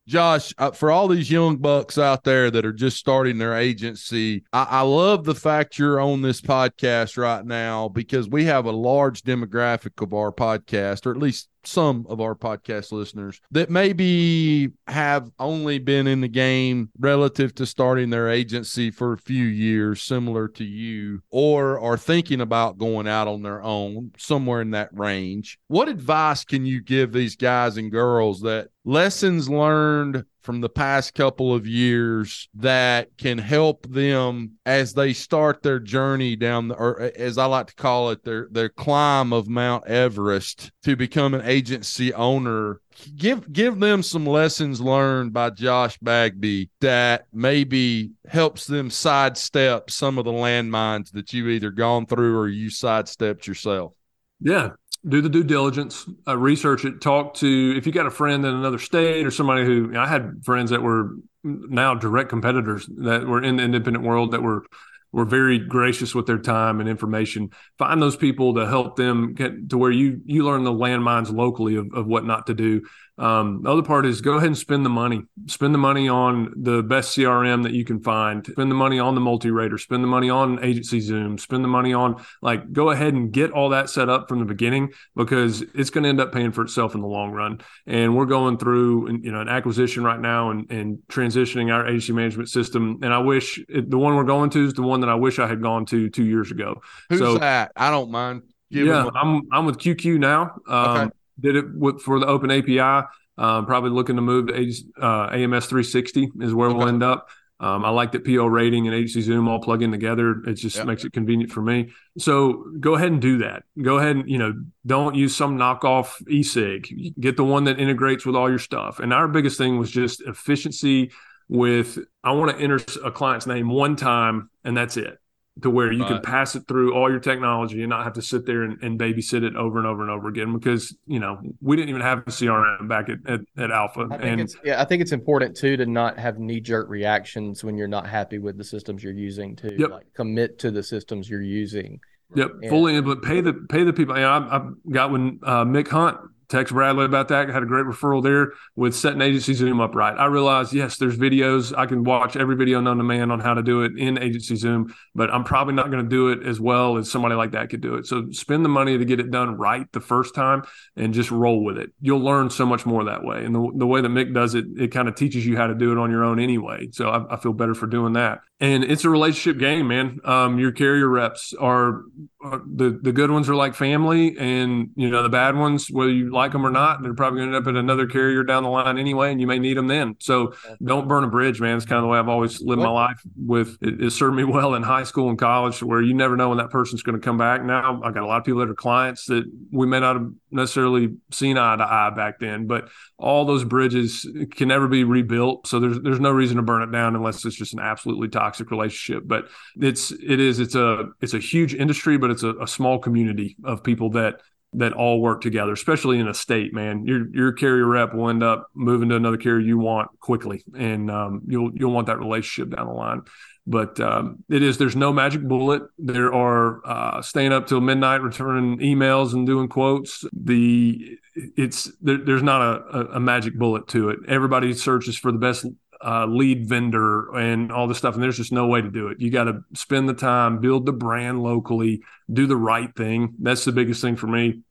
Josh, uh, for all these young bucks out there that are just starting their agency, I, I, love the fact you're on this podcast right now because we have a large demographic of our podcast, or at least some of our podcast listeners that maybe have only been in the game relative to starting their agency for a few years, similar to you, or are thinking about going out on their own, somewhere in that range. What advice can you give these guys and girls that lessons learned from the past couple of years that can help them as they start their journey down the, or as I like to call it, their their climb of Mount Everest to become an agency owner. Give give them some lessons learned by Josh Bagby that maybe helps them sidestep some of the landmines that you've either gone through or you sidestepped yourself. Yeah, do the due diligence, uh, research it, talk to if you got a friend in another state or somebody who I had friends that were now direct competitors that were in the independent world that were were very gracious with their time and information. Find those people to help them get to where you you learn the landmines locally of, of what not to do. Um, the other part is go ahead and spend the money. Spend the money on the best CRM that you can find. Spend the money on the multi-rater. Spend the money on AgencyZoom. Spend the money on like go ahead and get all that set up from the beginning because it's going to end up paying for itself in the long run. And we're going through you know an acquisition right now and and transitioning our agency management system. And I wish it, the one we're going to is the one that I wish I had gone to two years ago. Who's so, that? I don't mind. yeah, I'm I'm with QQ now. Um, okay did it with, for the open API. Um, probably looking to move to uh, AMS 360 is where okay. we'll end up. Um, I like that PL Rating and AgencyZoom all plug in together. It just yep. makes it convenient for me. So go ahead and do that. Go ahead and you know don't use some knockoff eSig. Get the one that integrates with all your stuff. And our biggest thing was just efficiency. With I want to enter a client's name one time and that's it to where you right. can pass it through all your technology and not have to sit there and, and, babysit it over and over and over again because you know we didn't even have a crm back at, at, at Alfa and yeah i think it's important too to not have knee-jerk reactions when you're not happy with the systems you're using to yep. like commit to the systems you're using Yep, Yeah. fully. But pay the pay the people. You know, I, I got when uh, Mick Hunt text Bradley about that. Had a great referral there with setting AgencyZoom up right. I realized yes, there's videos. I can watch every video known to man on how to do it in AgencyZoom, but I'm probably not going to do it as well as somebody like that could do it. So spend the money to get it done right the first time and just roll with it. You'll learn so much more that way. And the, the way that Mick does it, it kind of teaches you how to do it on your own anyway. So I, I feel better for doing that. And it's a relationship game, man. Um, your carrier reps are, are the the good ones are like family, and you know the bad ones, whether you like them or not, they're probably going to end up at another carrier down the line anyway, and you may need them then. So don't burn a bridge, man. It's kind of the way I've always lived my life. With it, it served me well in high school and college, where you never know when that person's going to come back. Now I've got a lot of people that are clients that we may not have necessarily seen eye to eye back then, but all those bridges can never be rebuilt. So there's there's no reason to burn it down unless it's just an absolutely toxic relationship. But it's it is it's a it's a huge industry, but it's a, a small community of people that that all work together, especially in a state, man. Your your carrier rep will end up moving to another carrier you want quickly, and um, you'll you'll want that relationship down the line. But um, it is there's no magic bullet. There are uh, staying up till midnight, returning emails and doing quotes. The it's there, there's not a, a, a magic bullet to it. Everybody searches for the best uh, lead vendor and all this stuff. And there's just no way to do it. You got to spend the time, build the brand locally, do the right thing. That's the biggest thing for me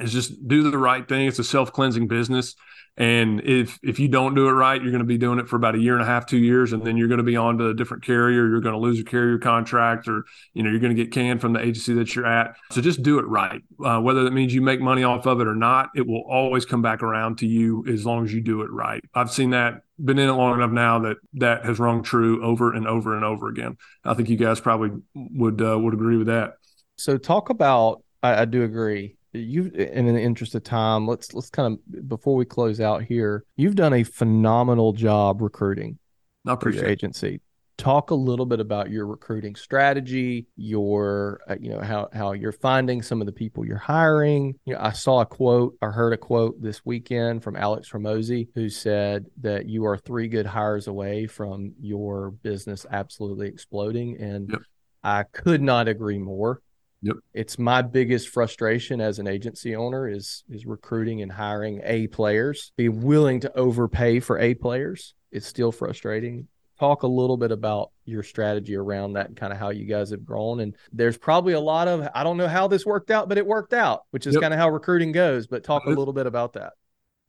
is just do the right thing. It's a self cleansing business. And if if you don't do it right, you're going to be doing it for about a year and a half, two years, and then you're going to be on to a different carrier. You're going to lose your carrier contract, or you know you're going to get canned from the agency that you're at. So just do it right. Uh, whether that means you make money off of it or not, it will always come back around to you as long as you do it right. I've seen that been in it long enough now that that has rung true over and over and over again. I think you guys probably would uh, would agree with that. So talk about. I, I do agree. You, in the interest of time, let's let's kind of before we close out here. You've done a phenomenal job recruiting I appreciate your it. agency. Talk a little bit about your recruiting strategy, your uh, you know how how you're finding some of the people you're hiring. You know, I saw a quote, I heard a quote this weekend from Alex Hormozi who said that you are three good hires away from your business absolutely exploding, and Yep. I could not agree more. Yep. It's my biggest frustration as an agency owner is is recruiting and hiring A players. Be willing to overpay for A players. It's still frustrating. Talk a little bit about your strategy around that and kind of how you guys have grown. And there's probably a lot of I don't know how this worked out, but it worked out, which is Yep. kind of how recruiting goes. But talk a little bit about that.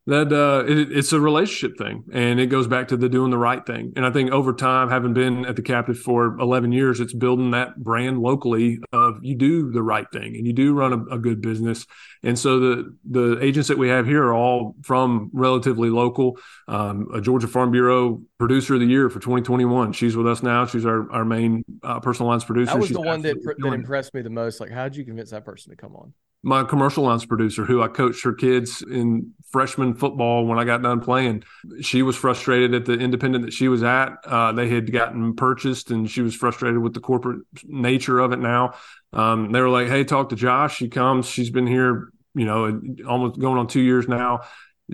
That uh, it, it's a relationship thing and it goes back to the doing the right thing. And i think over time having been at the captive for 11 years it's building that brand locally of you do the right thing and you do run a, a good business. And so the the agents that we have here are all from relatively local. Um, a georgia farm bureau producer of the year for 2021 she's with us now. She's our, our main uh, personal lines producer. That was She's the one that, that impressed me the most. Like, how did you convince that person to come on? My commercial lines producer who I coached her kids in freshman football when I got done playing. She was frustrated at the independent that she was at. Uh, they had gotten purchased and she was frustrated with the corporate nature of it now. Um, they were like, Hey, talk to Josh. She comes, she's been here, you know, almost going on two years now.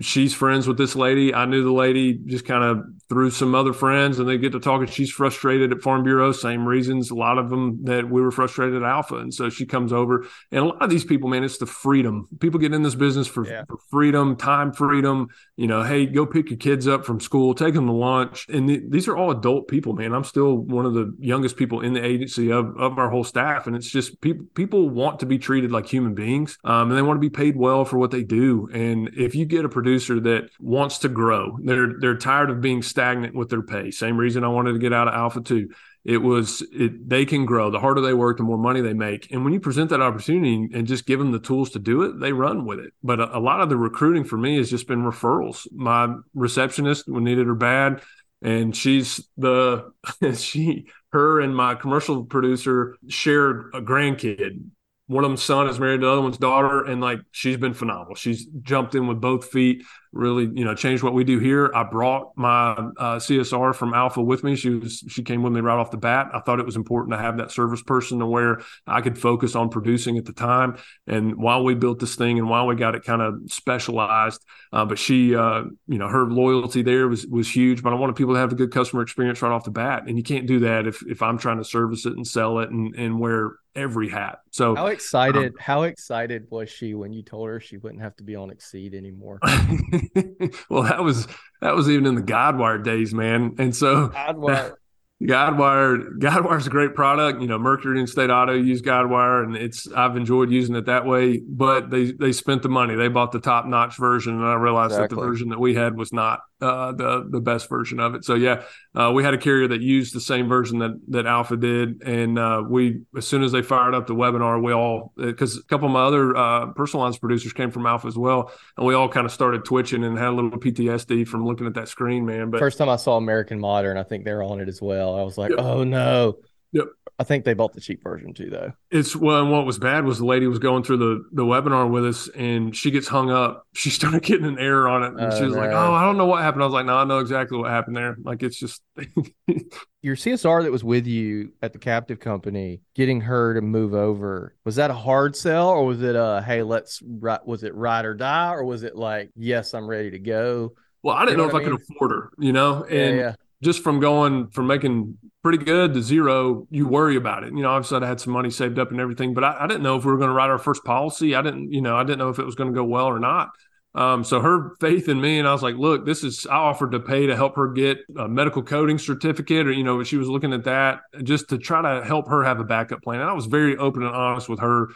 She's friends with this lady. I knew the lady just kind of through some other friends and they get to talking. She's frustrated at Farm Bureau, same reasons, a lot of them that we were frustrated at Alfa. And so she comes over. And a lot of these people, man, it's the freedom. People get in this business for, Yeah. for freedom, time freedom. You know, hey, go pick your kids up from school, take them to lunch. And th- these are all adult people, man. I'm still one of the youngest people in the agency of, of our whole staff. And it's just people people want to be treated like human beings. Um, and they want to be paid well for what they do. And if you get a producer that wants to grow, they're they're tired of being stagnant with their pay. Same reason I wanted to get out of Alfa 2 it was it, they can grow. The harder they work the more money they make. And when you present that opportunity and just give them the tools to do it they run with it. But a, a lot of the recruiting for me has just been referrals. My receptionist when needed her bad and she's the she her and my commercial producer shared a grandkid one of them's son is married to the other one's daughter and like she's been phenomenal. She's jumped in with both feet really, you know, changed what we do here. I brought my uh, CSR from Alfa with me. She was she came with me right off the bat. I thought it was important to have that service person to where I could focus on producing at the time. And while we built this thing and while we got it kind of specialized, uh, but she, uh, you know, her loyalty there was was huge. But I wanted people to have a good customer experience right off the bat, and you can't do that if if I'm trying to service it and sell it and and wear every hat. So how excited, um, how excited was she when you told her she wouldn't have to be on Exceed anymore? well, that was that was even in the Guidewire days, man. And so Guidewire. Guidewire, Guidewire's a great product. You know, Mercury and State Auto use Guidewire, and it's I've enjoyed using it that way. But they they spent the money. They bought the top notch version, and I realized exactly. that the version that we had was not uh, the the best version of it. So yeah, uh, we had a carrier that used the same version that that Alfa did, and uh, we as soon as they fired up the webinar, we all because a couple of my other uh, personal lines producers came from Alfa as well, and we all kind of started twitching and had a little PTSD from looking at that screen, man. But first time I saw American Modern, I think they're on it as well. I was like, yep. oh no. Yep. I think they bought the cheap version too, though. It's well, and what was bad was the lady was going through the the webinar with us, and she gets hung up. She started getting an error on it, and she oh, was no. like, "Oh, I don't know what happened." I was like, "No, I know exactly what happened there. Like, it's just your CSR that was with you at the captive company, getting her to move over. Was that a hard sell, or was it a hey, let's was it ride or die, or was it like, yes, I'm ready to go? Well, I didn't you know, know if I, mean? could afford her, you know, and. Yeah, yeah just from going from making pretty good to zero, you worry about it. You know, obviously I had some money saved up and everything, but I, I didn't know if we were going to write our first policy. I didn't, you know, I didn't know if it was going to go well or not. Um, so her faith in me, and I was like, look, this is, I offered to pay to help her get a medical coding certificate, or, you know, she was looking at that just to try to help her have a backup plan. And I was very open and honest with her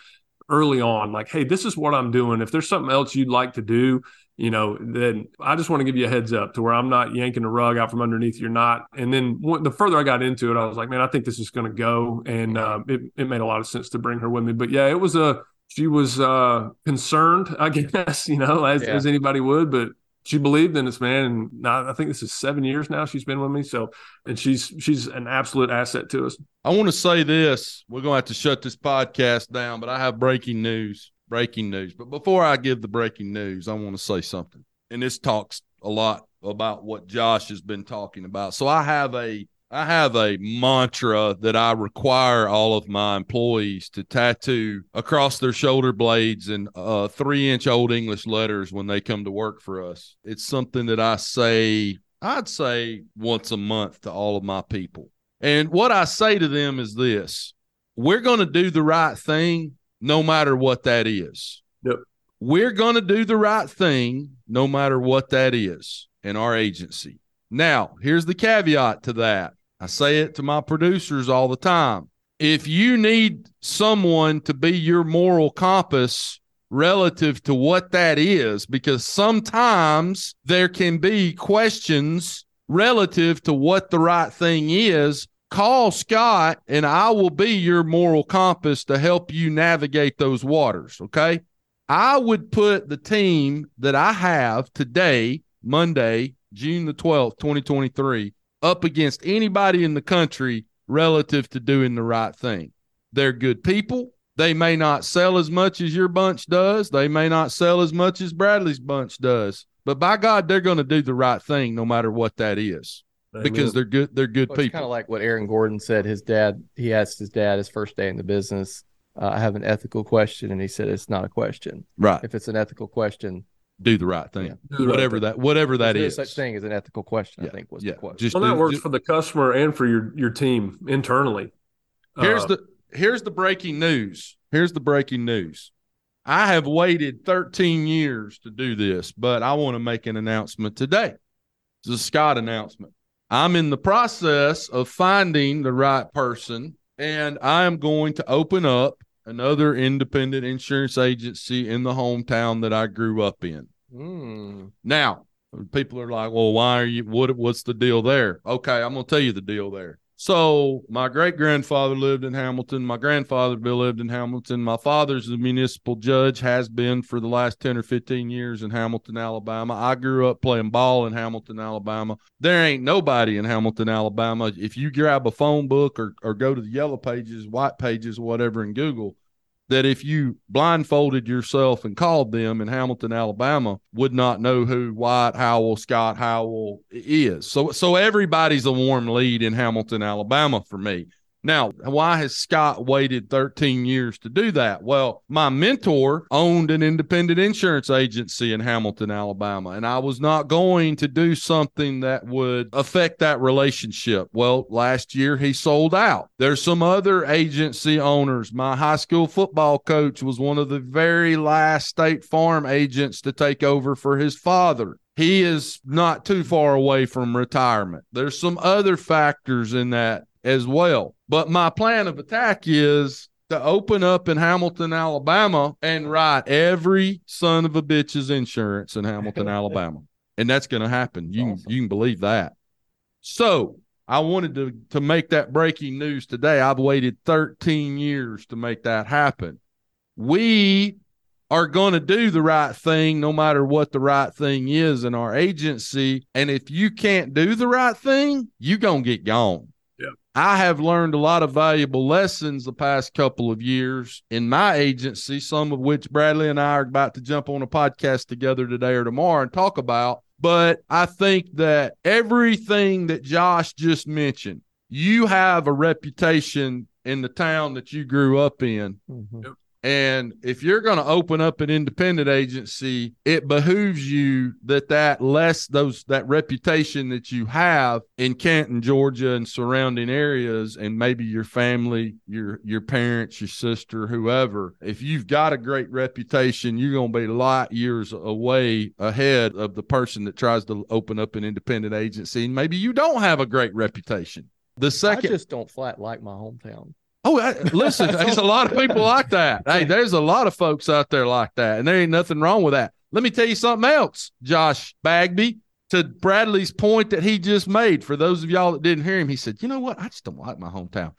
early on, like, hey, this is what I'm doing. If there's something else you'd like to do, you know, then I just want to give you a heads up to where I'm not yanking the rug out from underneath. You're not. And then the further I got into it, I was like, man, I think this is going to go. And uh, it, it made a lot of sense to bring her with me. But yeah, it was a, she was uh, concerned, I guess, you know, as, yeah. as anybody would, but she believed in this man. And now I think this is seven years now she's been with me. So, and she's, she's an absolute asset to us. I want to say this. We're going to have to shut this podcast down, but I have breaking news breaking news. But before I give the breaking news, I want to say something. And this talks a lot about what Josh has been talking about. So I have a I have a mantra that I require all of my employees to tattoo across their shoulder blades in uh, three inch old English letters when they come to work for us. It's something that I say, I'd say once a month to all of my people. And what I say to them is this we're going to do the right thing no matter what that is. Yep. We're going to do the right thing no matter what that is in our agency. Now, here's the caveat to that. I say it to my producers all the time. If you need someone to be your moral compass relative to what that is, because sometimes there can be questions relative to what the right thing is call Scott and I will be your moral compass to help you navigate those waters. Okay. I would put the team that I have today, Monday, June the 12th, 2023, up against anybody in the country relative to doing the right thing. They're good people. They may not sell as much as your bunch does. They may not sell as much as Bradley's bunch does. But by God, they're going to do the right thing no matter what that is because they're good. They're good well, people. Kind of like what Aaron Gordon said. His dad. He asked his dad his first day in the business. Uh, I have an ethical question, and he said it's not a question. Right. If it's an ethical question, do the right thing. Yeah, whatever right that whatever that is. Such thing as an ethical question. Yeah. I think was yeah. the question. Just well, that works just, for the customer and for your your team internally. Here's uh, the here's the breaking news. Here's the breaking news. I have waited 13 years to do this, but I want to make an announcement today. It's a Scott announcement. I'm in the process of finding the right person, and I am going to open up another independent insurance agency in the hometown that I grew up in. Mm. Now, people are like, "Well, why are you? What? What's the deal there?" Okay, I'm going to tell you the deal there. So my great grandfather lived in Hamilton. My grandfather lived in Hamilton. My father's the municipal judge, has been for the last 10 or 15 years in Hamilton, Alabama. I grew up playing ball in Hamilton, Alabama. There ain't nobody in Hamilton, Alabama. If you grab a phone book or, or go to the yellow pages, white pages, whatever in Google, that if you blindfolded yourself and called them in Hamilton, Alabama, would not know who White Howell, Scott Howell is. So so everybody's a warm lead in Hamilton, Alabama for me. Now, why has Scott waited 13 years to do that? Well, my mentor owned an independent insurance agency in Hamilton, Alabama, and I was not going to do something that would affect that relationship. Well, last year he sold out. There's some other agency owners. My high school football coach was one of the very last State Farm agents to take over for his father he is not too far away from retirement. There's some other factors in that as well. But my plan of attack is to open up in Hamilton, Alabama, and write every son of a bitch's insurance in Hamilton, Alabama. And that's going to happen. You, Awesome. you can believe that. So I wanted to, to make that breaking news today. I've waited 13 years to make that happen. We are going to do the right thing no matter what the right thing is in our agency. And if you can't do the right thing, you going to get gone. I have learned a lot of valuable lessons the past couple of years in my agency, some of which Bradley and I are about to jump on a podcast together today or tomorrow and talk about. But I think that everything that Josh just mentioned, you have a reputation in the town that you grew up in. Mhm. And if you're going to open up an independent agency, it behooves you that that less those that reputation that you have in Canton, Georgia, and surrounding areas, and maybe your family, your your parents, your sister, whoever. If you've got a great reputation, you're going to be light years away ahead of the person that tries to open up an independent agency, and maybe you don't have a great reputation. The second I just don't flat like my hometown. Oh, I, listen, there's a lot of people like that. Hey, there's a lot of folks out there like that, and there ain't nothing wrong with that. Let me tell you something else, Josh Bagby. To Bradley's point that he just made, for those of y'all that didn't hear him, he said, "You know what? I just don't like my hometown.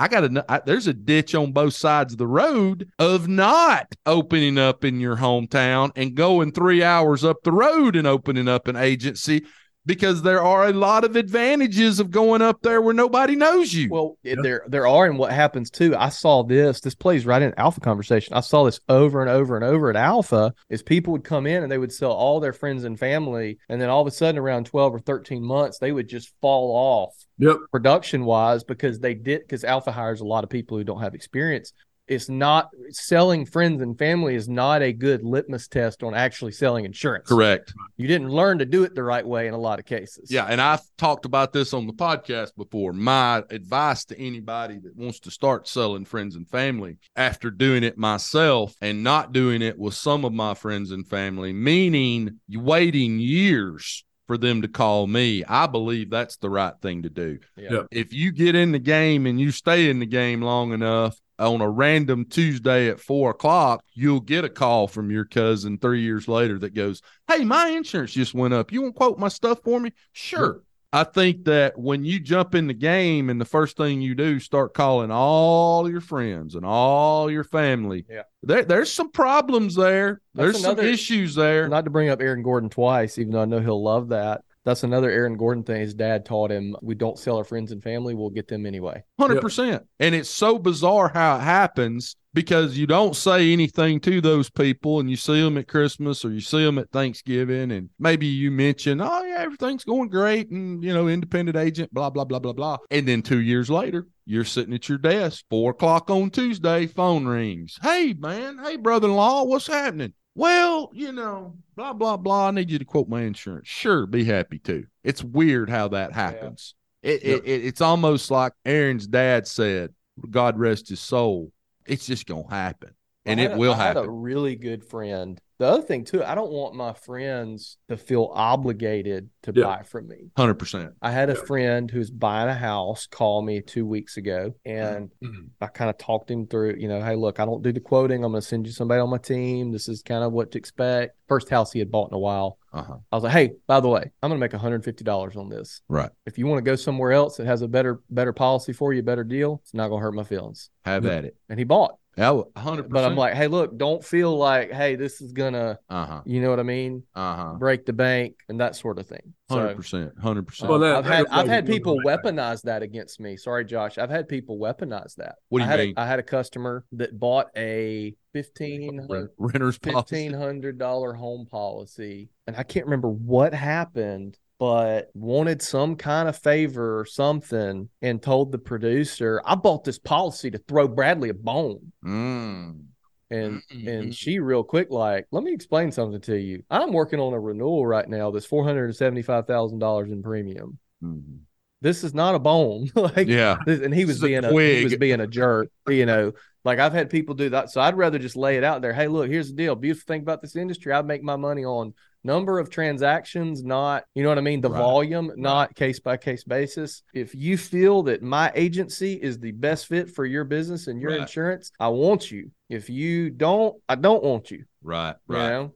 I got to. There's a ditch on both sides of the road of not opening up in your hometown and going three hours up the road and opening up an agency." Because there are a lot of advantages of going up there where nobody knows you. Well, it- there there are, and what happens too. I saw this. This plays right in Alfa conversation. I saw this over and over and over at Alfa. Is people would come in and they would sell all their friends and family, and then all of a sudden, around twelve or thirteen months, they would just fall off Yep. production wise because they did because Alfa hires a lot of people who don't have experience. It's not selling friends and family is not a good litmus test on actually selling insurance. Correct. You didn't learn to do it the right way in a lot of cases. Yeah, and I've talked about this on the podcast before. My advice to anybody that wants to start selling friends and family after doing it myself and not doing it with some of my friends and family, meaning you waiting years for them to call me, I believe that's the right thing to do. Yeah. Yeah. If you get in the game and you stay in the game long enough, on a random Tuesday at four o'clock, you'll get a call from your cousin three years later that goes, Hey, my insurance just went up. You want to quote my stuff for me? Sure. I think that when you jump in the game and the first thing you do, start calling all your friends and all your family. Yeah. There, there's some problems there. That's there's some issues there. Not to bring up Aaron Gordon twice, even though I know he'll love that. That's another Aaron Gordon thing. His dad taught him we don't sell our friends and family, we'll get them anyway. Hundred percent. And it's so bizarre how it happens because you don't say anything to those people, and you see them at Christmas or you see them at Thanksgiving, and maybe you mention, "Oh yeah, everything's going great," and you know, independent agent, blah blah blah blah blah. And then two years later, you're sitting at your desk, four o'clock on Tuesday, phone rings. Hey man, hey brother-in-law, what's happening? Well, you know, blah blah blah. I need you to quote my insurance. Sure, be happy to. It's weird how that happens. It, Yep. it, it it's almost like Aaron's dad said, "God rest his soul." It's just gonna happen, and it a- will I had a really good friend. The other thing too, I don't want my friends to feel obligated to Yeah. buy from me. Hundred percent. I had a Yeah. friend who's buying a house call me two weeks ago, and Mhm. I kind of talked him through, you know, hey, look, I don't do the quoting. I'm going to send you somebody on my team. This is kind of what to expect. First house he had bought in a while. Uh huh. I was like, hey, by the way, I'm going to make $150 on this. Right. If you want to go somewhere else that has a better better policy for you, better deal, it's not going to hurt my feelings. Have at it. And he bought. Yeah, hundred But I'm like, hey, look, don't feel like, hey, this is gonna, uh huh, you know what I mean, uh huh, break the bank and that sort of thing. Hundred percent, hundred uh, percent. Well, that- I've had I've had people weaponize that against me. Sorry, Josh. I've had people weaponize that. What do I you had mean? A, I had a customer that bought a fifteen Renters policy. fifteen hundred dollar home policy, and I can't remember what happened, but wanted some kind of favor or something, and told the producer, "I bought this policy to throw Bradley a bone." Mm. And Mm-mm-mm. and she real quick like, let me explain something to you. I'm working on a renewal right now that's four hundred and seventy five thousand dollars in premium. Mhm. This is not a bone. like Yeah, this- and he was is a being a, he was being a jerk, you know. Like I've had people do that. So I'd rather just lay it out there. Hey, look, here's the deal. Beautiful thing about this industry, I make my money on number of transactions, not you know what I mean, the Right. volume, not case by case basis. If you feel that my agency is the best fit for your business and your Right. insurance, I want you. If you don't, I don't want you. right, You right. know?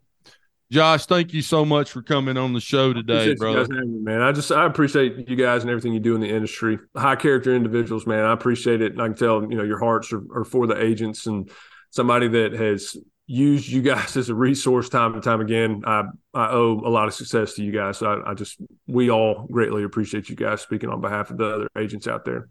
Josh, thank you so much for coming on the show today, Appreciate you brother. me, man. I just I appreciate you guys and everything you do in the industry. High character individuals, man. I appreciate it. And I can tell, you know, your hearts are, are for the agents and somebody that has used you guys as a resource time and time again. I I owe a lot of success to you guys. So I, I just we all greatly appreciate you guys speaking on behalf of the other agents out there.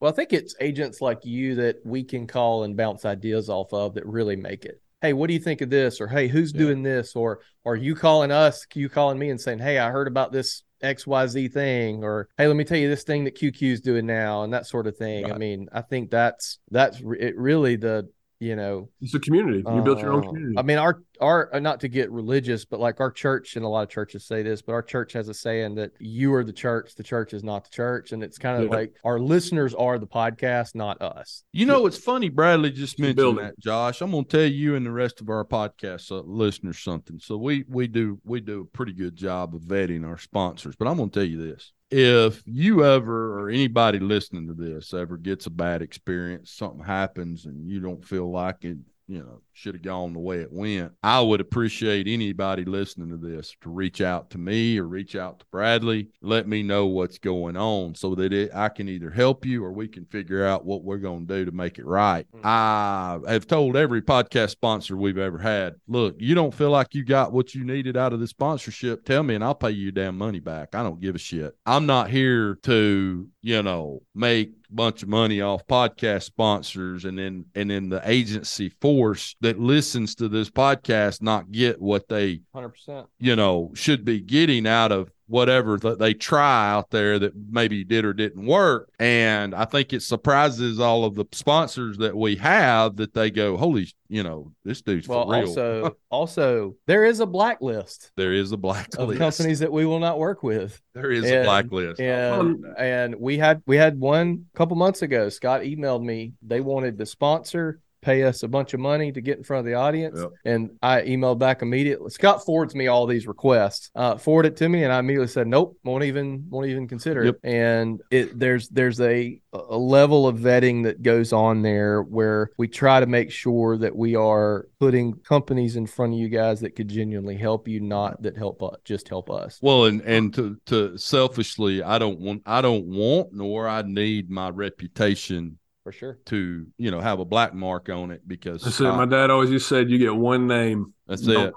Well, I think it's agents like you that we can call and bounce ideas off of that really make it. Hey, what do you think of this? Or hey, who's Yeah. doing this? Or are you calling us? You calling me and saying, hey, I heard about this XYZ thing, or hey, let me tell you this thing that QQ is doing now, and that sort of thing. I mean, I think that's that's it really the you know It's a community. You built your own uh, community. I mean, our our uh, not to get religious, but like our church and a lot of churches say this, but our church has a saying that you are the church, the church is not the church, and it's kind of Yeah. like our listeners are the podcast, not us. You know, it's funny. Bradley just a mentioned building. that, Josh. I'm going to tell you and the rest of our podcast uh, listeners something. So we we do we do a pretty good job of vetting our sponsors. But I'm going to tell you this: if you ever or anybody listening to this ever gets a bad experience, something happens, and you don't feel like it, you know, should have gone the way it went, I would appreciate anybody listening to this to reach out to me or reach out to Bradley, let me know what's going on so that it, I can either help you or we can figure out what we're going to do to make it right. Mhm. I have told every podcast sponsor we've ever had, look, you don't feel like you got what you needed out of the sponsorship, tell me and I'll pay you damn money back. I don't give a shit. I'm not here to, you know, make a bunch of money off podcast sponsors and then and then the agency force that listens to this podcast not get what they Hundred percent. you know should be getting out of whatever that they try out there that maybe did or didn't work and i think it surprises all of the sponsors that we have that they go holy you know this dude's Well, for real also, also, there is a blacklist there is a blacklist of blacklist companies that we will not work with, there is a blacklist and um, and we had we had one a couple months ago. Scott emailed me. They wanted to sponsor, pay us a bunch of money to get in front of the audience, Yep. and I emailed back immediately. Scott forwards me all these requests, uh, forward it to me, and I immediately said, "Nope, won't even won't even consider Yep. it." And it there's there's a a level of vetting that goes on there where we try to make sure that we are putting companies in front of you guys that could genuinely help you, not that help us, just help us. Well, and and to to selfishly, I don't want I don't want nor I need my reputation For sure. to you know have a black mark on it because That's it. I- My dad always used said "You get one name." that's Don't- it.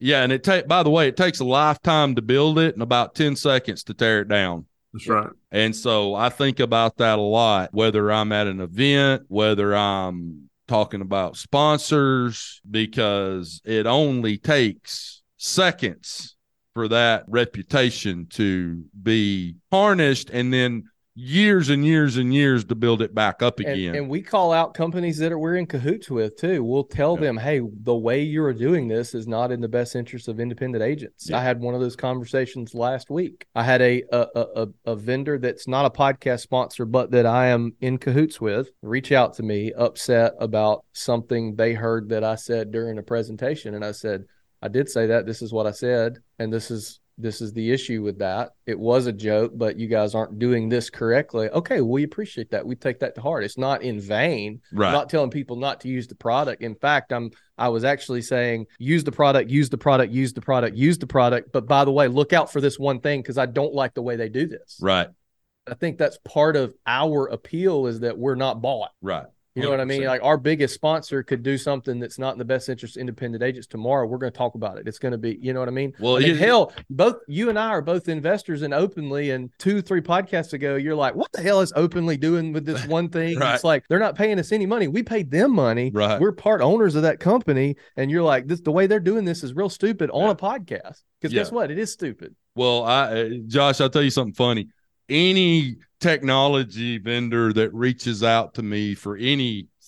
Yeah, and it take by the way, it takes a lifetime to build it and about ten seconds to tear it down. That's right. And so I think about that a lot, whether I'm at an event, whether I'm talking about sponsors, because it only takes seconds for that reputation to be tarnished and then years and years and years to build it back up And, again. and we call out companies that are we're in cahoots with too. We'll tell Yeah. them, hey, the way you're doing this is not in the best interest of independent agents. Yeah. I had one of those conversations last week. I had a a, a a a vendor that's not a podcast sponsor, but that I am in cahoots with, reach out to me, upset about something they heard that I said during a presentation, and I said, I did say that. This is what I said, and this is this is the issue with that. It was a joke, but you guys aren't doing this correctly. Okay, we appreciate that. We take that to heart. It's not in vain. right. I'm not telling people not to use the product. In fact, I'm I was actually saying use the product, use the product, use the product, use the product. But by the way, look out for this one thing because I don't like the way they do this. right. I think that's part of our appeal is that we're not bought. Right. You know what I mean? Like our biggest sponsor could do something that's not in the best interest of independent agents tomorrow. We're going to talk about it. It's going to be, you know what I mean? Well, I mean, hell, both you and I are both investors and Openly. And two, three podcasts ago, you're like, what the hell is Openly doing with this one thing? Right. It's like they're not paying us any money. We paid them money. Right. We're part owners of that company. And you're like, this the way they're doing this is real stupid on Yeah. a podcast. Because Yeah. guess what? It is stupid. Well, I, uh, Josh, I'll tell you something funny. Any technology vendor that reaches out to me for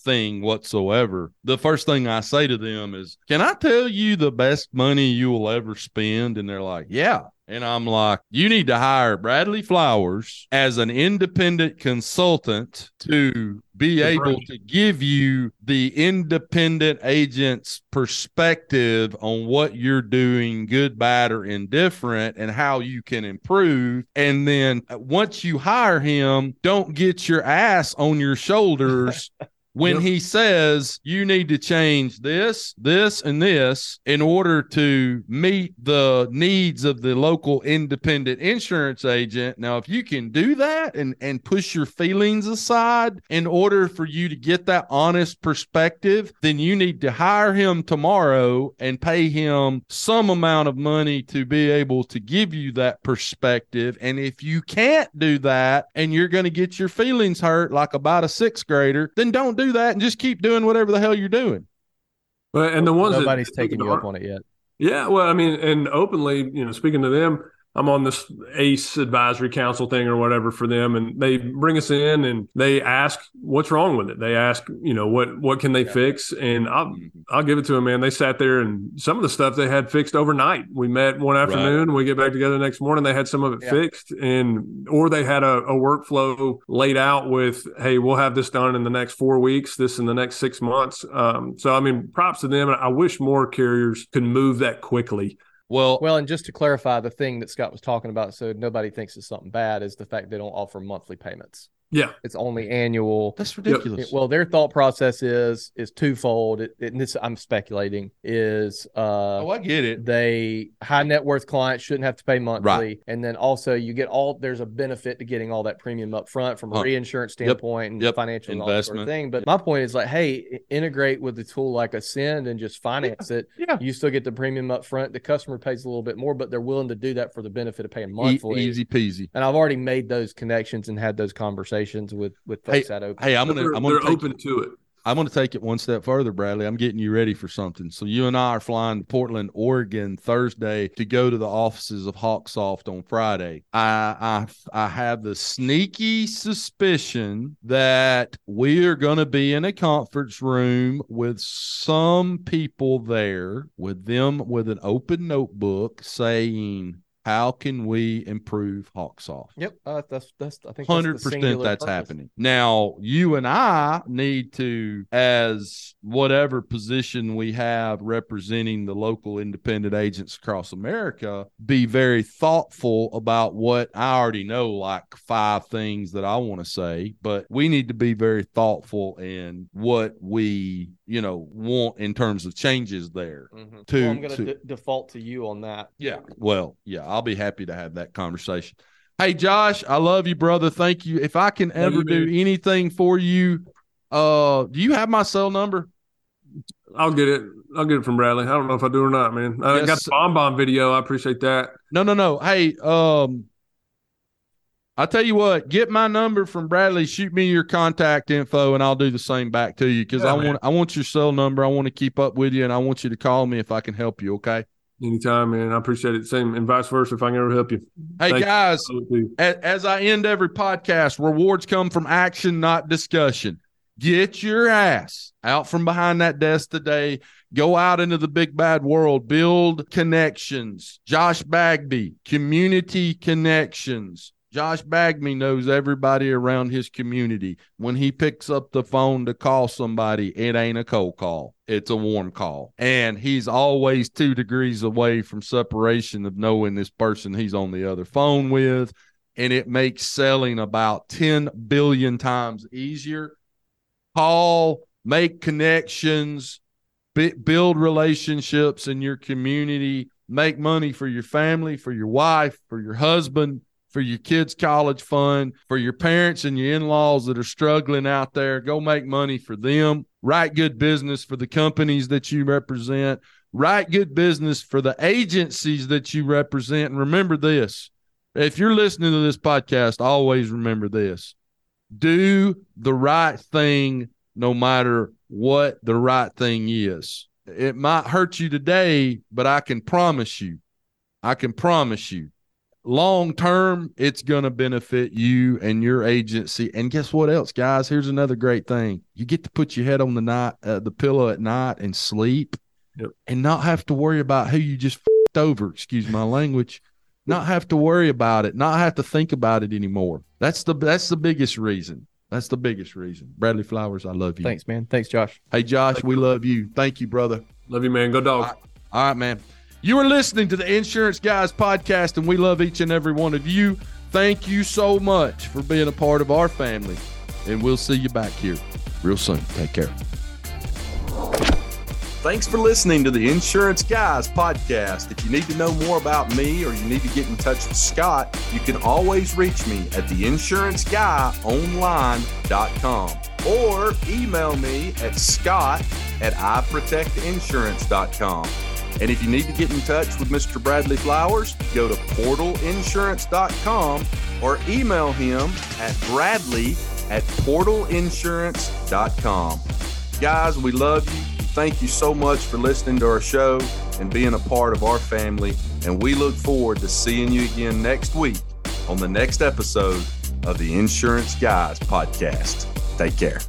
anything whatsoever, the first thing I say to them is, Can I tell you the best money you will ever spend? And they're like, Yeah. And I'm like, You need to hire Bradley Flowers as an independent consultant to be able to give you the independent agent's perspective on what you're doing, good, bad, or indifferent, and how you can improve. And then uh, once you hire him, don't get your ass on your shoulders. When Yep. he says you need to change this, this, and this in order to meet the needs of the local independent insurance agent. Now, if you can do that and, and push your feelings aside in order for you to get that honest perspective, then you need to hire him tomorrow and pay him some amount of money to be able to give you that perspective. And if you can't do that and you're going to get your feelings hurt like about a sixth grader, then don't do that and just keep doing whatever the hell you're doing. But and the ones Nobody's that, taking you up on it yet. Yeah, well, I mean, and Openly, you know, speaking to them, I'm on this ACE advisory council thing or whatever for them, and they bring us in and they ask what's wrong with it. They ask, you know, what what can they fix, and I'll I'll give it to them, man. They sat there and some of the stuff they had fixed overnight. We met one afternoon, we get back together the next morning. They had some of it Yeah. fixed, and or they had a, a workflow laid out with, hey, we'll have this done in the next four weeks, this in the next six months. Um, so I mean, props to them. I wish more carriers could move that quickly. Well, Well, and just to clarify, the thing that Scott was talking about, so nobody thinks it's something bad, is the fact they don't offer monthly payments. Yeah. It's only annual. that's ridiculous. It- well, their thought process is is twofold. It, it- and this I'm speculating is uh oh, I get it. they high net worth clients shouldn't have to pay monthly, and then also you get all there's a benefit to getting all that premium up front from a Huh. reinsurance Yep. standpoint and Yep. financial and all that sort of Investment. thing. But my point is like, hey, integrate with the tool like Ascend and just finance it. Yeah. You still get the premium up front. The customer pays a little bit more, but they're willing to do that for the benefit of paying E- monthly. easy peasy. And I've already made those connections and had those conversations with with folks at Open. Hey, I'm gonna they're, I'm gonna they're take, open to it. I'm gonna take it one step further, Bradley. I'm getting you ready for something. So you and I are flying to Portland, Oregon Thursday to go to the offices of Hawksoft on Friday. I I I have the sneaky suspicion that we are gonna be in a conference room with some people there with them with an open notebook saying how can we improve Hawksoft? Yep, uh, that's that's I think that's hundred percent singular that's happening. Now, you and I need to, as whatever position we have representing the local independent agents across America, be very thoughtful about what I already know, like five things that I want to say, but we need to be very thoughtful in what we, you know, want in terms of changes there. Mhm. To- well, I'm going to- to default to you on that. Yeah. Well, yeah, I'll be happy to have that conversation. Hey, Josh, I love you, brother. Thank you. If I can ever you, do anything for you, uh, do you have my cell number? I'll get it. I'll get it from Bradley. I don't know if I do or not, man. I Yes. got the BombBomb video. I appreciate that. No, no, no. Hey, um, I'll tell you what, get my number from Bradley, shoot me your contact info, and I'll do the same back to you because Yeah, I man. want I want your cell number. I want to keep up with you and I want you to call me if I can help you, okay? Anytime, man. I appreciate it. Same and vice versa. If I can ever help you. Hey Thank guys, I will too. a- as I end every podcast, rewards come from action, not discussion. Get your ass out from behind that desk today. Go out into the big bad world. Build connections. Josh Bagby, community connections. Josh Bagby knows everybody around his community. When he picks up the phone to call somebody, it ain't a cold call. It's a warm call. And he's always two degrees away from separation of knowing this person he's on the other phone with and it makes selling about 10 billion times easier. Call, make connections, build relationships in your community, make money for your family, for your wife, for your husband, for your kids' college fund, for your parents and your in laws that are struggling out there. Go make money for them. Write good business for the companies that you represent. Write good business for the agencies that you represent. And remember this if you're listening to this podcast, always remember this do the right thing no matter what the right thing is. It might hurt you today, but I can promise you, I can promise you, long term, it's going to benefit you and your agency. And guess what else, guys? Here's another great thing: you get to put your head on the night, uh, the pillow at night, and sleep, yep. and not have to worry about who you just over. Excuse my language. Not have to worry about it. Not have to think about it anymore. That's the that's the biggest reason. That's the biggest reason. Bradley Flowers, I love you. Thanks, man. Thanks, Josh. Hey, Josh, Thank we you. love you. Thank you, brother. Love you, man. Go dog. All right. All right, man. You are listening to the Insurance Guys podcast, and we love each and every one of you. Thank you so much for being a part of our family, and we'll see you back here real soon. Take care. Thanks for listening to the Insurance Guys podcast. If you need to know more about me or you need to get in touch with Scott, you can always reach me at theinsuranceguyonline.com or email me at scott at iprotectinsurance.com. And if you need to get in touch with Mr. Bradley Flowers, go to portalinsurance.com or email him at bradley at portalinsurance.com. Guys, we love you. Thank you so much for listening to our show and being a part of our family. And we look forward to seeing you again next week on the next episode of the Insurance Guys podcast. Take care.